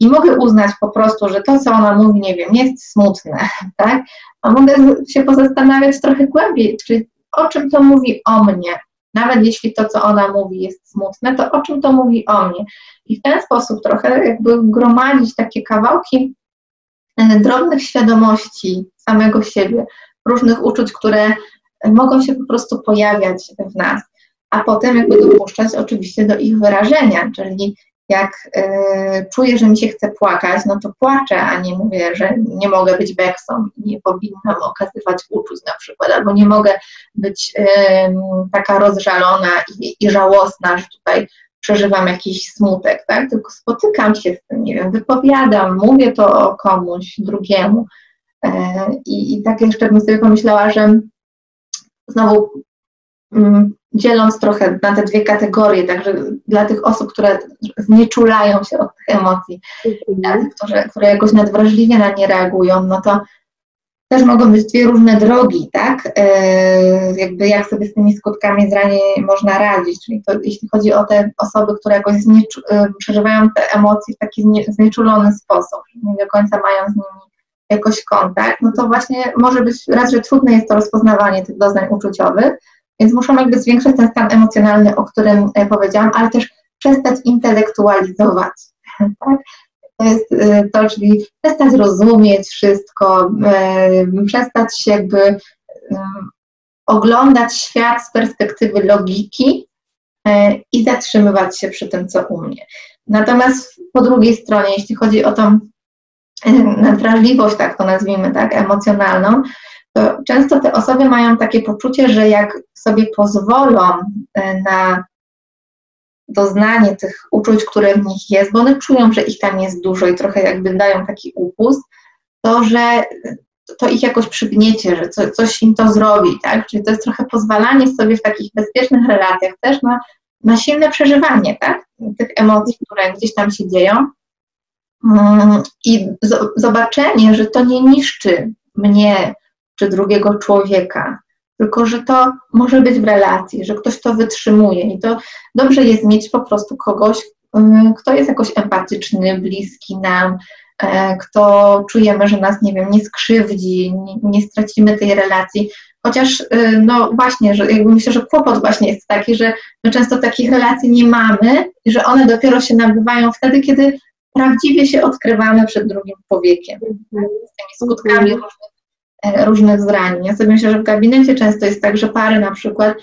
i mogę uznać po prostu, że to, co ona mówi, nie wiem, jest smutne, (laughs) tak? A mogę się pozastanawiać trochę głębiej, czyli o czym to mówi o mnie. Nawet jeśli to, co ona mówi, jest smutne, to o czym to mówi o mnie. I w ten sposób trochę jakby gromadzić takie kawałki e, drobnych świadomości samego siebie, różnych uczuć, które mogą się po prostu pojawiać w nas, a potem jakby dopuszczać oczywiście do ich wyrażenia, czyli jak y, czuję, że mi się chce płakać, no to płaczę, a nie mówię, że nie mogę być beksą, nie powinnam okazywać uczuć na przykład, albo nie mogę być y, taka rozżalona i, i żałosna, że tutaj przeżywam jakiś smutek, tak? Tylko spotykam się z tym, nie wiem, wypowiadam, mówię to komuś drugiemu. I, i tak jeszcze bym sobie pomyślała, że znowu mm, dzieląc trochę na te dwie kategorie, także dla tych osób, które znieczulają się od tych emocji, tych, które, które jakoś nadwrażliwie na nie reagują, no to też mogą być dwie różne drogi, tak? E, jakby jak sobie z tymi skutkami zranień można radzić, czyli to, jeśli chodzi o te osoby, które jakoś znieczu, e, przeżywają te emocje w taki znie, znieczulony sposób, nie do końca mają z nimi jakoś kontakt, no to właśnie może być raz, że trudne jest to rozpoznawanie tych doznań uczuciowych, więc muszą jakby zwiększyć ten stan emocjonalny, o którym e, powiedziałam, ale też przestać intelektualizować. (laughs) Tak? To jest e, to, czyli przestać rozumieć wszystko, e, przestać się jakby oglądać świat z perspektywy logiki i zatrzymywać się przy tym, co u mnie. Natomiast po drugiej stronie, jeśli chodzi o tą wrażliwość, tak to nazwijmy, tak, emocjonalną, to często te osoby mają takie poczucie, że jak sobie pozwolą e, na doznanie tych uczuć, które w nich jest, bo one czują, że ich tam jest dużo i trochę jakby dają taki upust, to że to ich jakoś przygniecie, że co, coś im to zrobi, tak? Czyli to jest trochę pozwalanie sobie w takich bezpiecznych relacjach też na, na silne przeżywanie, tak? Tych emocji, które gdzieś tam się dzieją. Mm, I zobaczenie, że to nie niszczy mnie, czy drugiego człowieka, tylko że to może być w relacji, że ktoś to wytrzymuje i to dobrze jest mieć po prostu kogoś, kto jest jakoś empatyczny, bliski nam, e, kto czujemy, że nas, nie wiem, nie skrzywdzi, nie, nie stracimy tej relacji. Chociaż, y, no właśnie, że jakby myślę, że kłopot właśnie jest taki, że my często takich relacji nie mamy i że one dopiero się nabywają wtedy, kiedy prawdziwie się odkrywamy przed drugim człowiekiem. Z tymi skutkami mhm. różnych różnych zranień. Ja sobie myślę, że w gabinecie często jest tak, że pary na przykład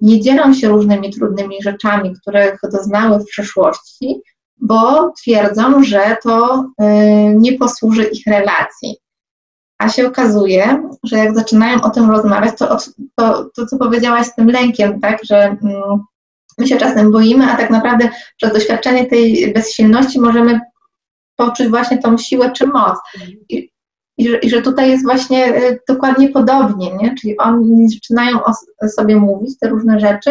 nie dzielą się różnymi trudnymi rzeczami, których doznały w przeszłości, bo twierdzą, że to y, nie posłuży ich relacji. A się okazuje, że jak zaczynają o tym rozmawiać, to, to, to co powiedziałaś z tym lękiem, tak, że mm, my się czasem boimy, a tak naprawdę przez doświadczenie tej bezsilności możemy poczuć właśnie tą siłę czy moc. I, i że, I że tutaj jest właśnie e, dokładnie podobnie, nie? czyli oni zaczynają o sobie mówić te różne rzeczy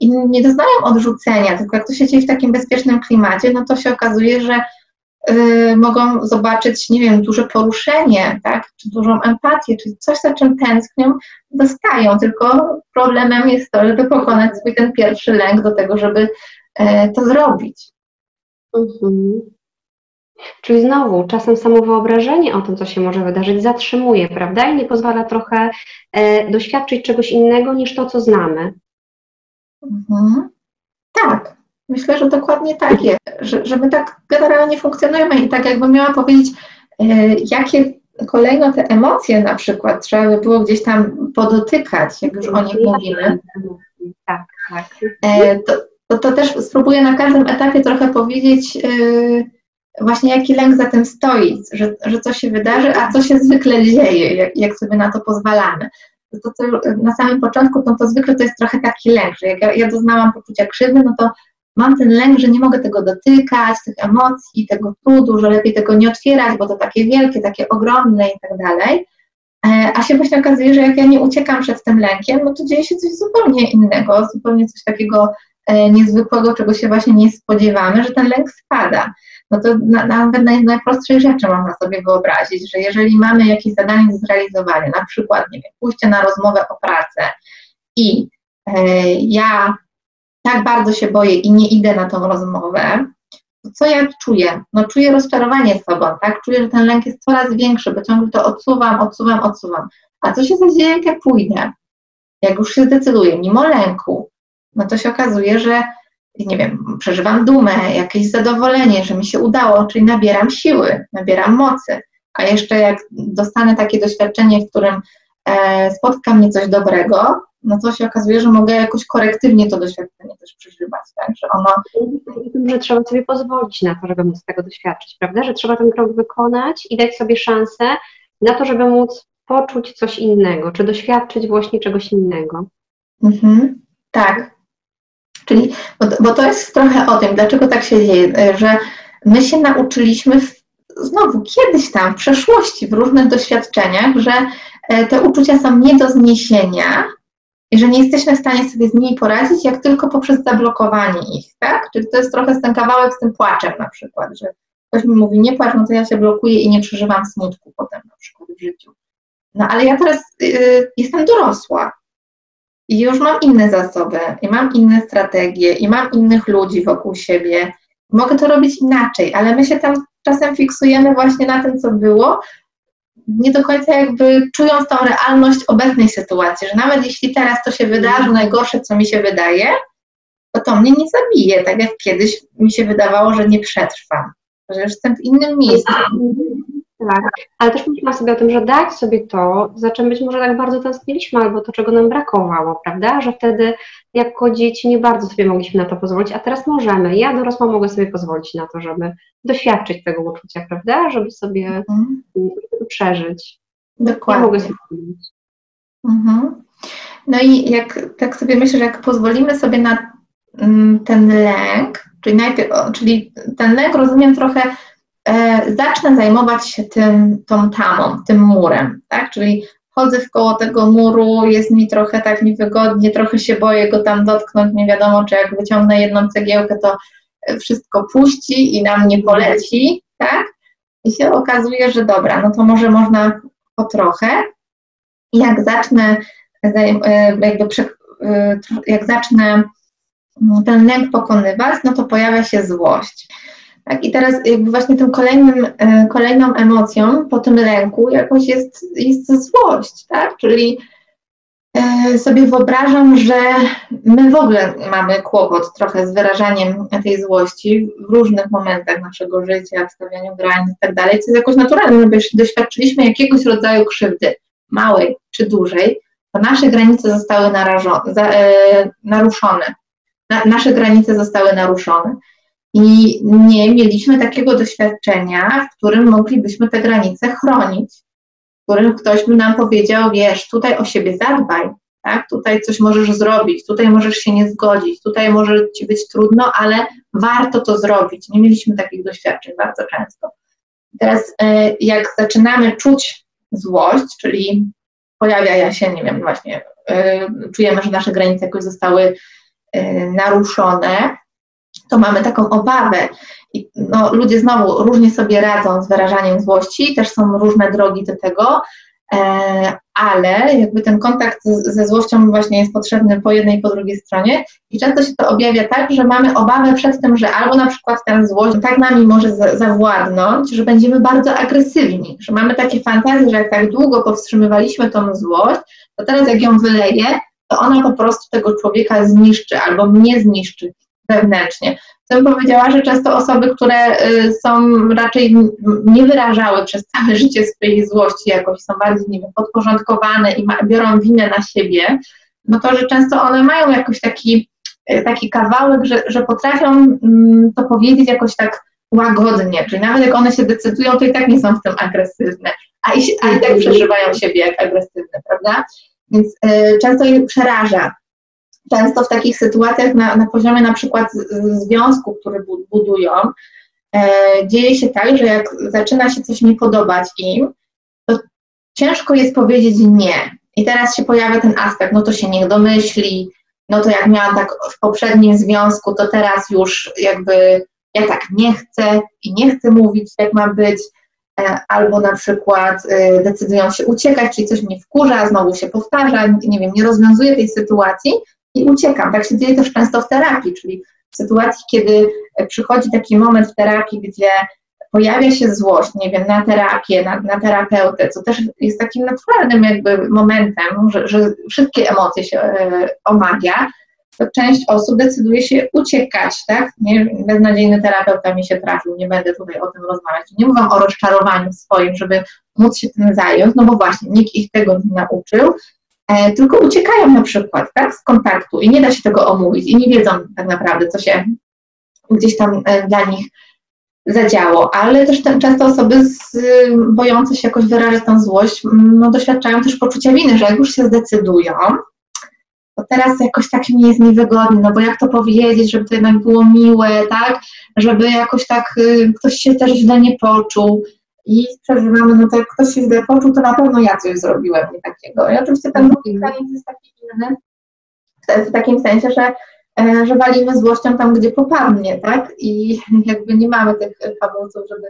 i nie doznają odrzucenia, tylko jak to się dzieje w takim bezpiecznym klimacie, no to się okazuje, że y, mogą zobaczyć, nie wiem, duże poruszenie, tak, czy dużą empatię, czy coś, za czym tęsknią, dostają, tylko problemem jest to, żeby pokonać swój ten pierwszy lęk do tego, żeby y, to zrobić. Mhm. Czyli znowu, czasem samo wyobrażenie o tym, co się może wydarzyć, zatrzymuje, prawda? I nie pozwala trochę e, doświadczyć czegoś innego niż to, co znamy. Mhm. Tak, myślę, że dokładnie tak jest, że, że my tak generalnie funkcjonujemy i tak jakbym miała powiedzieć, e, jakie kolejno te emocje na przykład trzeba by było gdzieś tam podotykać, jak już o nich mówimy. Tak, tak. E, to, to, to, też spróbuję na każdym etapie trochę powiedzieć, e, właśnie jaki lęk za tym stoi, że, że co się wydarzy, a co się zwykle dzieje, jak, jak sobie na to pozwalamy. To, co na samym początku, no to zwykle to jest trochę taki lęk, że jak ja, ja doznałam poczucia krzywdy, no to mam ten lęk, że nie mogę tego dotykać, tych emocji, tego trudu, że lepiej tego nie otwierać, bo to takie wielkie, takie ogromne i tak dalej. E, a się właśnie okazuje, że jak ja nie uciekam przed tym lękiem, no to dzieje się coś zupełnie innego, zupełnie coś takiego e, niezwykłego, czego się właśnie nie spodziewamy, że ten lęk spada no to nawet na, najprostszej rzeczy można sobie wyobrazić, że jeżeli mamy jakieś zadanie do zrealizowania, na przykład, nie wiem, pójście na rozmowę o pracę i e, ja tak bardzo się boję i nie idę na tą rozmowę, to co ja czuję? No czuję rozczarowanie sobą, tak? Czuję, że ten lęk jest coraz większy, bo ciągle to odsuwam, odsuwam, odsuwam. A co się zadzieje, jak ja pójdę? Jak już się zdecyduję, mimo lęku, no to się okazuje, że nie wiem, przeżywam dumę, jakieś zadowolenie, że mi się udało, czyli nabieram siły, nabieram mocy. A jeszcze jak dostanę takie doświadczenie, w którym e, spotka mnie coś dobrego, no to się okazuje, że mogę jakoś korektywnie to doświadczenie też przeżywać, tak, że ono... Że trzeba sobie pozwolić na to, żeby móc tego doświadczyć, prawda, że trzeba ten krok wykonać i dać sobie szansę na to, żeby móc poczuć coś innego, czy doświadczyć właśnie czegoś innego. Mhm, tak. Czyli, bo, bo to jest trochę o tym, dlaczego tak się dzieje, że my się nauczyliśmy w, znowu kiedyś tam, w przeszłości, w różnych doświadczeniach, że e, te uczucia są nie do zniesienia i że nie jesteśmy w stanie sobie z nimi poradzić, jak tylko poprzez zablokowanie ich, tak? Czyli to jest trochę ten kawałek z tym płaczem na przykład, że ktoś mi mówi, nie płacz, no to ja się blokuję i nie przeżywam smutku potem na przykład w życiu. No ale ja teraz y, jestem dorosła i już mam inne zasoby, i mam inne strategie, i mam innych ludzi wokół siebie. Mogę to robić inaczej, ale my się tam czasem fiksujemy właśnie na tym, co było, nie do końca jakby czując tą realność obecnej sytuacji, że nawet jeśli teraz to się wydarzy najgorsze, co mi się wydaje, to to mnie nie zabije, tak jak kiedyś mi się wydawało, że nie przetrwam, że już jestem w innym miejscu. Tak, ale też myślałam sobie o tym, że dać sobie to, za czym być może tak bardzo tęskniliśmy, albo to, czego nam brakowało, prawda? Że wtedy jako dzieci nie bardzo sobie mogliśmy na to pozwolić, a teraz możemy. Ja dorosła mogę sobie pozwolić na to, żeby doświadczyć tego uczucia, prawda? Żeby sobie mhm. przeżyć. Dokładnie. Ja mogę sobie mhm. No i jak tak sobie myślę, że jak pozwolimy sobie na mm, ten lęk, czyli najpierw, czyli ten lęk rozumiem trochę zacznę zajmować się tym, tą tamą, tym murem, tak? Czyli chodzę w koło tego muru, jest mi trochę tak niewygodnie, trochę się boję go tam dotknąć, nie wiadomo, czy jak wyciągnę jedną cegiełkę, to wszystko puści i na mnie poleci, tak? I się okazuje, że dobra, no to może można po trochę. Jak zacznę, e, jakby, e, jak zacznę ten lęk pokonywać, no to pojawia się złość. Tak? I teraz jakby właśnie tym kolejnym, e, kolejną emocją po tym lęku jakoś jest, jest złość, tak? Czyli e, sobie wyobrażam, że my w ogóle mamy kłopot trochę z wyrażaniem tej złości w różnych momentach naszego życia, w stawianiu granic i tak dalej, co jest jakoś naturalne, no bo jeśli doświadczyliśmy jakiegoś rodzaju krzywdy, małej czy dużej, to nasze granice zostały narażone, za, e, naruszone. Na, nasze granice zostały naruszone. I nie mieliśmy takiego doświadczenia, w którym moglibyśmy te granice chronić, w którym ktoś by nam powiedział, wiesz, tutaj o siebie zadbaj, tak? tutaj coś możesz zrobić, tutaj możesz się nie zgodzić, tutaj może ci być trudno, ale warto to zrobić. Nie mieliśmy takich doświadczeń bardzo często. Teraz, e, jak zaczynamy czuć złość, czyli pojawia się, nie wiem, właśnie, e, czujemy, że nasze granice jakoś zostały e, naruszone, to mamy taką obawę. I no, ludzie znowu różnie sobie radzą z wyrażaniem złości, też są różne drogi do tego, e, ale jakby ten kontakt ze złością właśnie jest potrzebny po jednej i po drugiej stronie i często się to objawia tak, że mamy obawę przed tym, że albo na przykład ten złość tak nami może zawładnąć, że będziemy bardzo agresywni, że mamy takie fantazje, że jak tak długo powstrzymywaliśmy tą złość, to teraz jak ją wyleję, to ona po prostu tego człowieka zniszczy albo mnie zniszczy wewnętrznie. Bym powiedziała, że często osoby, które y, są raczej nie wyrażały przez całe (laughs) życie swojej złości jakoś, są bardziej, nie wiem, podporządkowane i ma, biorą winę na siebie, no to, że często one mają jakoś taki, y, taki kawałek, że, że potrafią mm, to powiedzieć jakoś tak łagodnie, czyli nawet jak one się decydują, to i tak nie są w tym agresywne, a i, a i tak przeżywają siebie jak agresywne, prawda? Więc y, często je przeraża często w takich sytuacjach na, na poziomie na przykład związku, który budują, e, dzieje się tak, że jak zaczyna się coś nie podobać im, to ciężko jest powiedzieć nie. I teraz się pojawia ten aspekt, no to się niech domyśli, no to jak miałam tak w poprzednim związku, to teraz już jakby ja tak nie chcę i nie chcę mówić, jak ma być, e, albo na przykład e, decydują się uciekać, czyli coś mnie wkurza, znowu się powtarza, nie wiem, nie rozwiązuje tej sytuacji, i uciekam. Tak się dzieje też często w terapii, czyli w sytuacji, kiedy przychodzi taki moment w terapii, gdzie pojawia się złość, nie wiem, na terapię, na, na terapeutę, co też jest takim naturalnym jakby momentem, że, że wszystkie emocje się e, omawia, to część osób decyduje się uciekać, tak? Nie, beznadziejny terapeuta mi się trafił, nie będę tutaj o tym rozmawiać. Nie mówię o rozczarowaniu swoim, żeby móc się tym zająć, no bo właśnie nikt ich tego nie nauczył, tylko uciekają na przykład, tak, z kontaktu i nie da się tego omówić i nie wiedzą tak naprawdę, co się gdzieś tam e, dla nich zadziało, ale też ten, często osoby z, bojące się jakoś wyrażać tą złość, no, doświadczają też poczucia winy, że jak już się zdecydują, to teraz jakoś tak mi jest niewygodnie, no bo jak to powiedzieć, żeby to jednak było miłe, tak, żeby jakoś tak y, ktoś się też źle nie poczuł i przeżywamy, no to jak ktoś się źle poczuł, to na pewno ja coś zrobiłem nie takiego. I oczywiście ten drugi granic jest taki inny, w takim sensie, że E, że walimy złością tam, gdzie popadnie, tak? I (laughs) jakby nie mamy tych hamulców, żeby,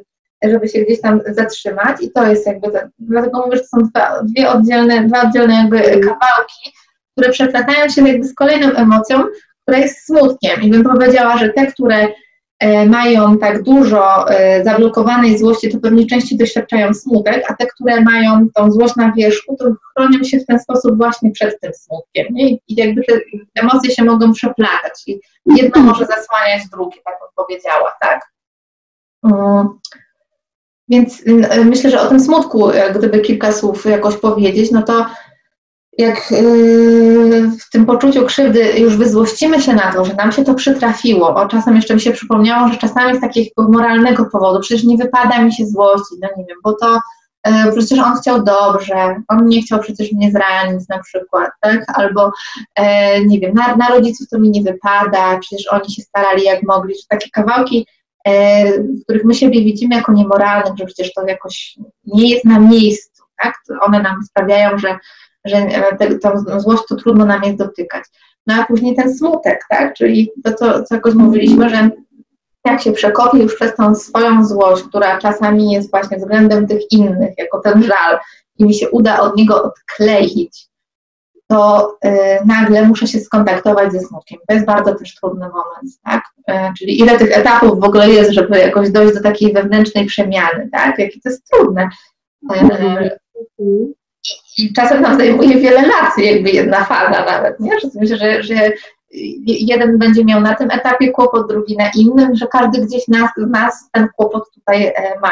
żeby się gdzieś tam zatrzymać i to jest jakby, ten, dlatego mówię, że to są dwa, dwie oddzielne, dwa oddzielne jakby kawałki, które przeplatają się jakby z kolejną emocją, która jest smutkiem i bym powiedziała, że te, które mają tak dużo e, zablokowanej złości, to pewnie częściej doświadczają smutek, a te, które mają tą złość na wierzchu, to chronią się w ten sposób właśnie przed tym smutkiem. Nie? I jakby te emocje się mogą przeplatać i jedno może zasłaniać drugie, tak bym powiedziała, tak? Więc myślę, że o tym smutku, e, gdyby kilka słów jakoś powiedzieć, no to jak yy, w tym poczuciu krzywdy już wyzłościmy się na to, że nam się to przytrafiło, o czasem jeszcze mi się przypomniało, że czasami z takiego moralnego powodu, przecież nie wypada mi się złościć, no nie wiem, bo to yy, przecież on chciał dobrze, on nie chciał przecież mnie zranić na przykład, tak, albo yy, nie wiem, na, na rodziców to mi nie wypada, przecież oni się starali jak mogli, że takie kawałki w których my siebie widzimy jako niemoralnych, że przecież to jakoś nie jest na miejscu, tak? One nam sprawiają, że że e, te, tą złość to trudno nam jest dotykać. No a później ten smutek, tak? Czyli to, co, co jakoś mówiliśmy, że jak się przekopie już przez tą swoją złość, która czasami jest właśnie względem tych innych, jako ten żal, i mi się uda od niego odkleić, to y, nagle muszę się skontaktować ze smutkiem. To jest bardzo też trudny moment, tak? Y, czyli ile tych etapów w ogóle jest, żeby jakoś dojść do takiej wewnętrznej przemiany, tak? Jakie to jest trudne. Y, i czasem nam zajmuje wiele lat, jakby jedna faza nawet, nie? Że myślę, że, że jeden będzie miał na tym etapie kłopot, drugi na innym, że każdy gdzieś nas, z nas ten kłopot tutaj e, ma.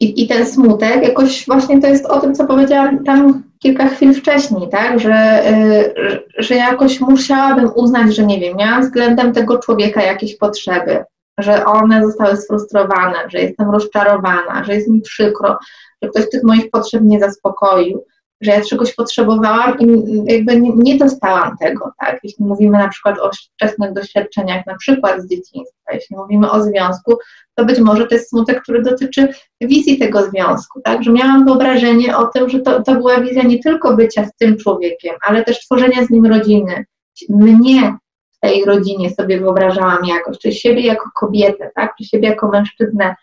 I, I, ten smutek, jakoś właśnie to jest o tym, co powiedziałam tam kilka chwil wcześniej, tak, że, e, że, jakoś musiałabym uznać, że nie wiem, miałam względem tego człowieka jakieś potrzeby, że one zostały sfrustrowane, że jestem rozczarowana, że jest mi przykro, że ktoś tych moich potrzeb nie zaspokoił, że ja czegoś potrzebowałam i jakby nie, nie, dostałam tego, tak? Jeśli mówimy na przykład o wczesnych doświadczeniach, na przykład z dzieciństwa, jeśli mówimy o związku, to być może to jest smutek, który dotyczy wizji tego związku, tak? Że miałam wyobrażenie o tym, że to, to była wizja nie tylko bycia z tym człowiekiem, ale też tworzenia z nim rodziny. Mnie w tej rodzinie sobie wyobrażałam jakoś, czy siebie jako kobietę, tak? Czy siebie jako mężczyznę,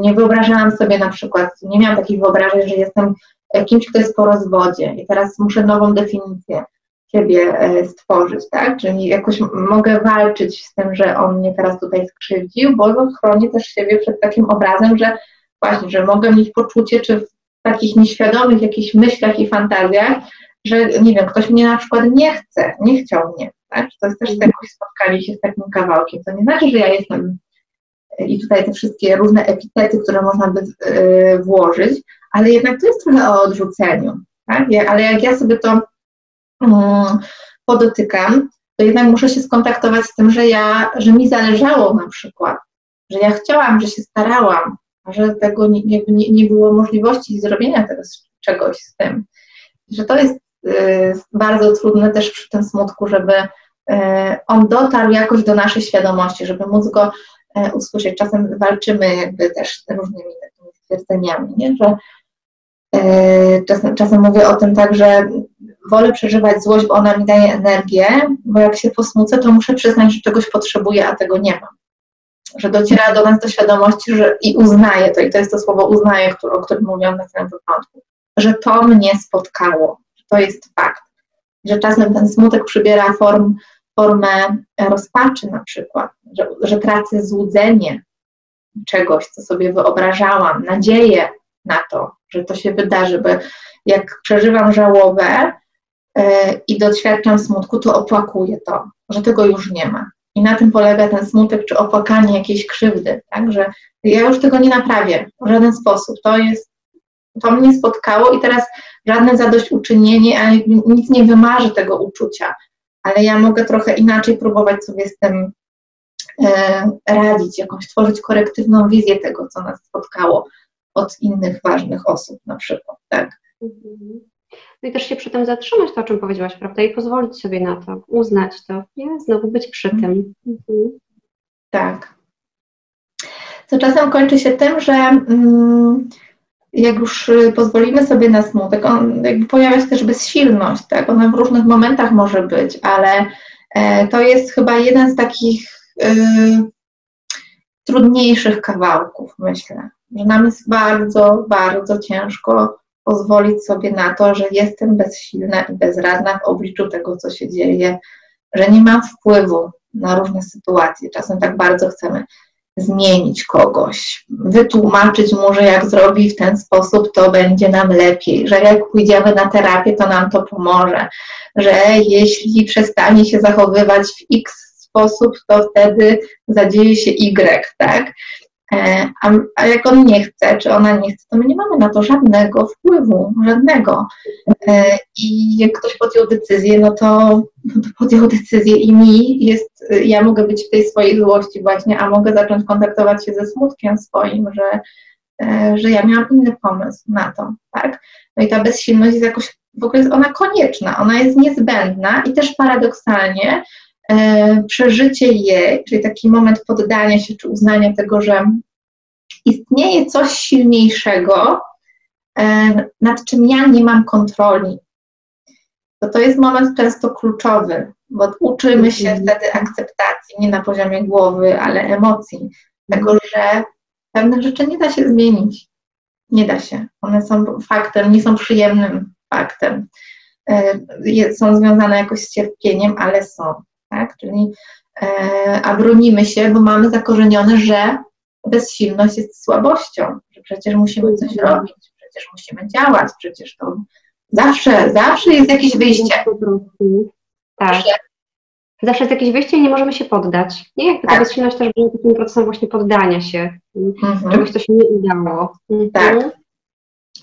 nie wyobrażałam sobie na przykład, nie miałam takich wyobrażeń, że jestem kimś, kto jest po rozwodzie i teraz muszę nową definicję siebie e, stworzyć, tak? Czyli jakoś mogę walczyć z tym, że on mnie teraz tutaj skrzywdził, bo chronię też siebie przed takim obrazem, że właśnie, że mogę mieć poczucie, czy w takich nieświadomych jakichś myślach i fantazjach, że nie wiem, ktoś mnie na przykład nie chce, nie chciał mnie, tak? To jest też jakoś spotkanie się z takim kawałkiem. To nie znaczy, że ja jestem i tutaj te wszystkie różne epitety, które można by e, włożyć, ale jednak to jest trochę o odrzuceniu. Tak? ale jak ja sobie to um, podotykam, to jednak muszę się skontaktować z tym, że ja, że mi zależało na przykład, że ja chciałam, że się starałam, że tego nie, nie, nie było możliwości zrobienia tego, czegoś z tym. Że to jest y, bardzo trudne też przy tym smutku, żeby y, on dotarł jakoś do naszej świadomości, żeby móc go y, usłyszeć. Czasem walczymy jakby też różnymi takimi stwierdzeniami, nie? że czasem, czasem mówię o tym tak, że wolę przeżywać złość, bo ona mi daje energię, bo jak się posmucę, to muszę przyznać, że czegoś potrzebuję, a tego nie mam. Że dociera do nas do świadomości że, i uznaję to, i to jest to słowo uznaję, które, o którym mówiłam na samym początku, że to mnie spotkało, że to jest fakt. Że czasem ten smutek przybiera form, formę rozpaczy na przykład, że, że tracę złudzenie czegoś, co sobie wyobrażałam, nadzieję na to, że to się wydarzy, bo jak przeżywam żałobę, i doświadczam smutku, to opłakuję to, że tego już nie ma. I na tym polega ten smutek czy opłakanie jakiejś krzywdy, tak? że ja już tego nie naprawię w żaden sposób. To jest, to mnie spotkało i teraz żadne zadośćuczynienie, ale nic nie wymarzy tego uczucia, ale ja mogę trochę inaczej próbować sobie z tym e, radzić, jakąś tworzyć korektywną wizję tego, co nas spotkało od innych ważnych osób na przykład, tak. Mhm. No i też się przy tym zatrzymać, to o czym powiedziałaś, prawda? I pozwolić sobie na to, uznać to, nie? Znowu być przy tym. Mhm. Tak. Co czasem kończy się tym, że mm, jak już pozwolimy sobie na smutek, on jakby pojawia się też bezsilność, tak? Ona w różnych momentach może być, ale e, to jest chyba jeden z takich e, trudniejszych kawałków, myślę. Że nam jest bardzo, bardzo ciężko pozwolić sobie na to, że jestem bezsilna i bezradna w obliczu tego, co się dzieje, że nie mam wpływu na różne sytuacje. Czasem tak bardzo chcemy zmienić kogoś, wytłumaczyć mu, że jak zrobi w ten sposób, to będzie nam lepiej, że jak pójdziemy na terapię, to nam to pomoże, że jeśli przestanie się zachowywać w X sposób, to wtedy zadzieje się Y, tak? E, a, a, jak on nie chce, czy ona nie chce, to my nie mamy na to żadnego wpływu, żadnego. E, I jak ktoś podjął decyzję, no to, no to podjął decyzję i mi jest, ja mogę być w tej swojej złości właśnie, a mogę zacząć kontaktować się ze smutkiem swoim, że, e, że ja miałam inny pomysł na to, tak? No i ta bezsilność jest jakoś, w ogóle jest ona konieczna, ona jest niezbędna i też paradoksalnie przeżycie jej, czyli taki moment poddania się czy uznania tego, że istnieje coś silniejszego, e, nad czym ja nie mam kontroli. To to jest moment często kluczowy, bo uczymy się mhm. wtedy akceptacji, nie na poziomie głowy, ale emocji, tego, że pewnych rzeczy nie da się zmienić. Nie da się. One są faktem, nie są przyjemnym faktem. E, są związane jakoś z cierpieniem, ale są tak? Czyli e, a bronimy się, bo mamy zakorzenione, że bezsilność jest słabością, że przecież musimy coś mhm. robić, przecież musimy działać, przecież to zawsze, zawsze jest jakieś wyjście. Tak. Zawsze jest jakieś wyjście i nie możemy się poddać. Nie, jakby tak. ta bezsilność też będzie takim procesem właśnie poddania się, mhm. czegoś, co się nie udało. Tak.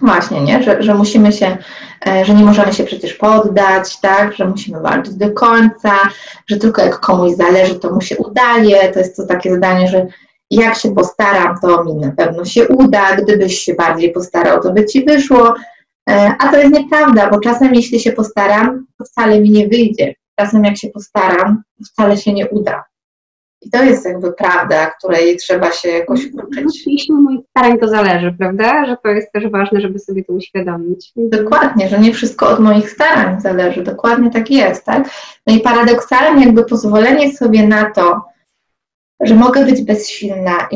Właśnie, nie? Że, że musimy się, e, że nie możemy się przecież poddać, tak? Że musimy walczyć do końca, że tylko jak komuś zależy, to mu się udaje. To jest to takie zdanie, że jak się postaram, to mi na pewno się uda, gdybyś się bardziej postarał, to by ci wyszło. E, a to jest nieprawda, bo czasem jeśli się postaram, to wcale mi nie wyjdzie. Czasem jak się postaram, to wcale się nie uda. I to jest jakby prawda, której trzeba się jakoś no, uczyć. Jeśli moich starań to zależy, prawda? Że to jest też ważne, żeby sobie to uświadomić. Dokładnie, że nie wszystko od moich starań zależy. Dokładnie tak jest, tak? No i paradoksalnie jakby pozwolenie sobie na to, że mogę być bezsilna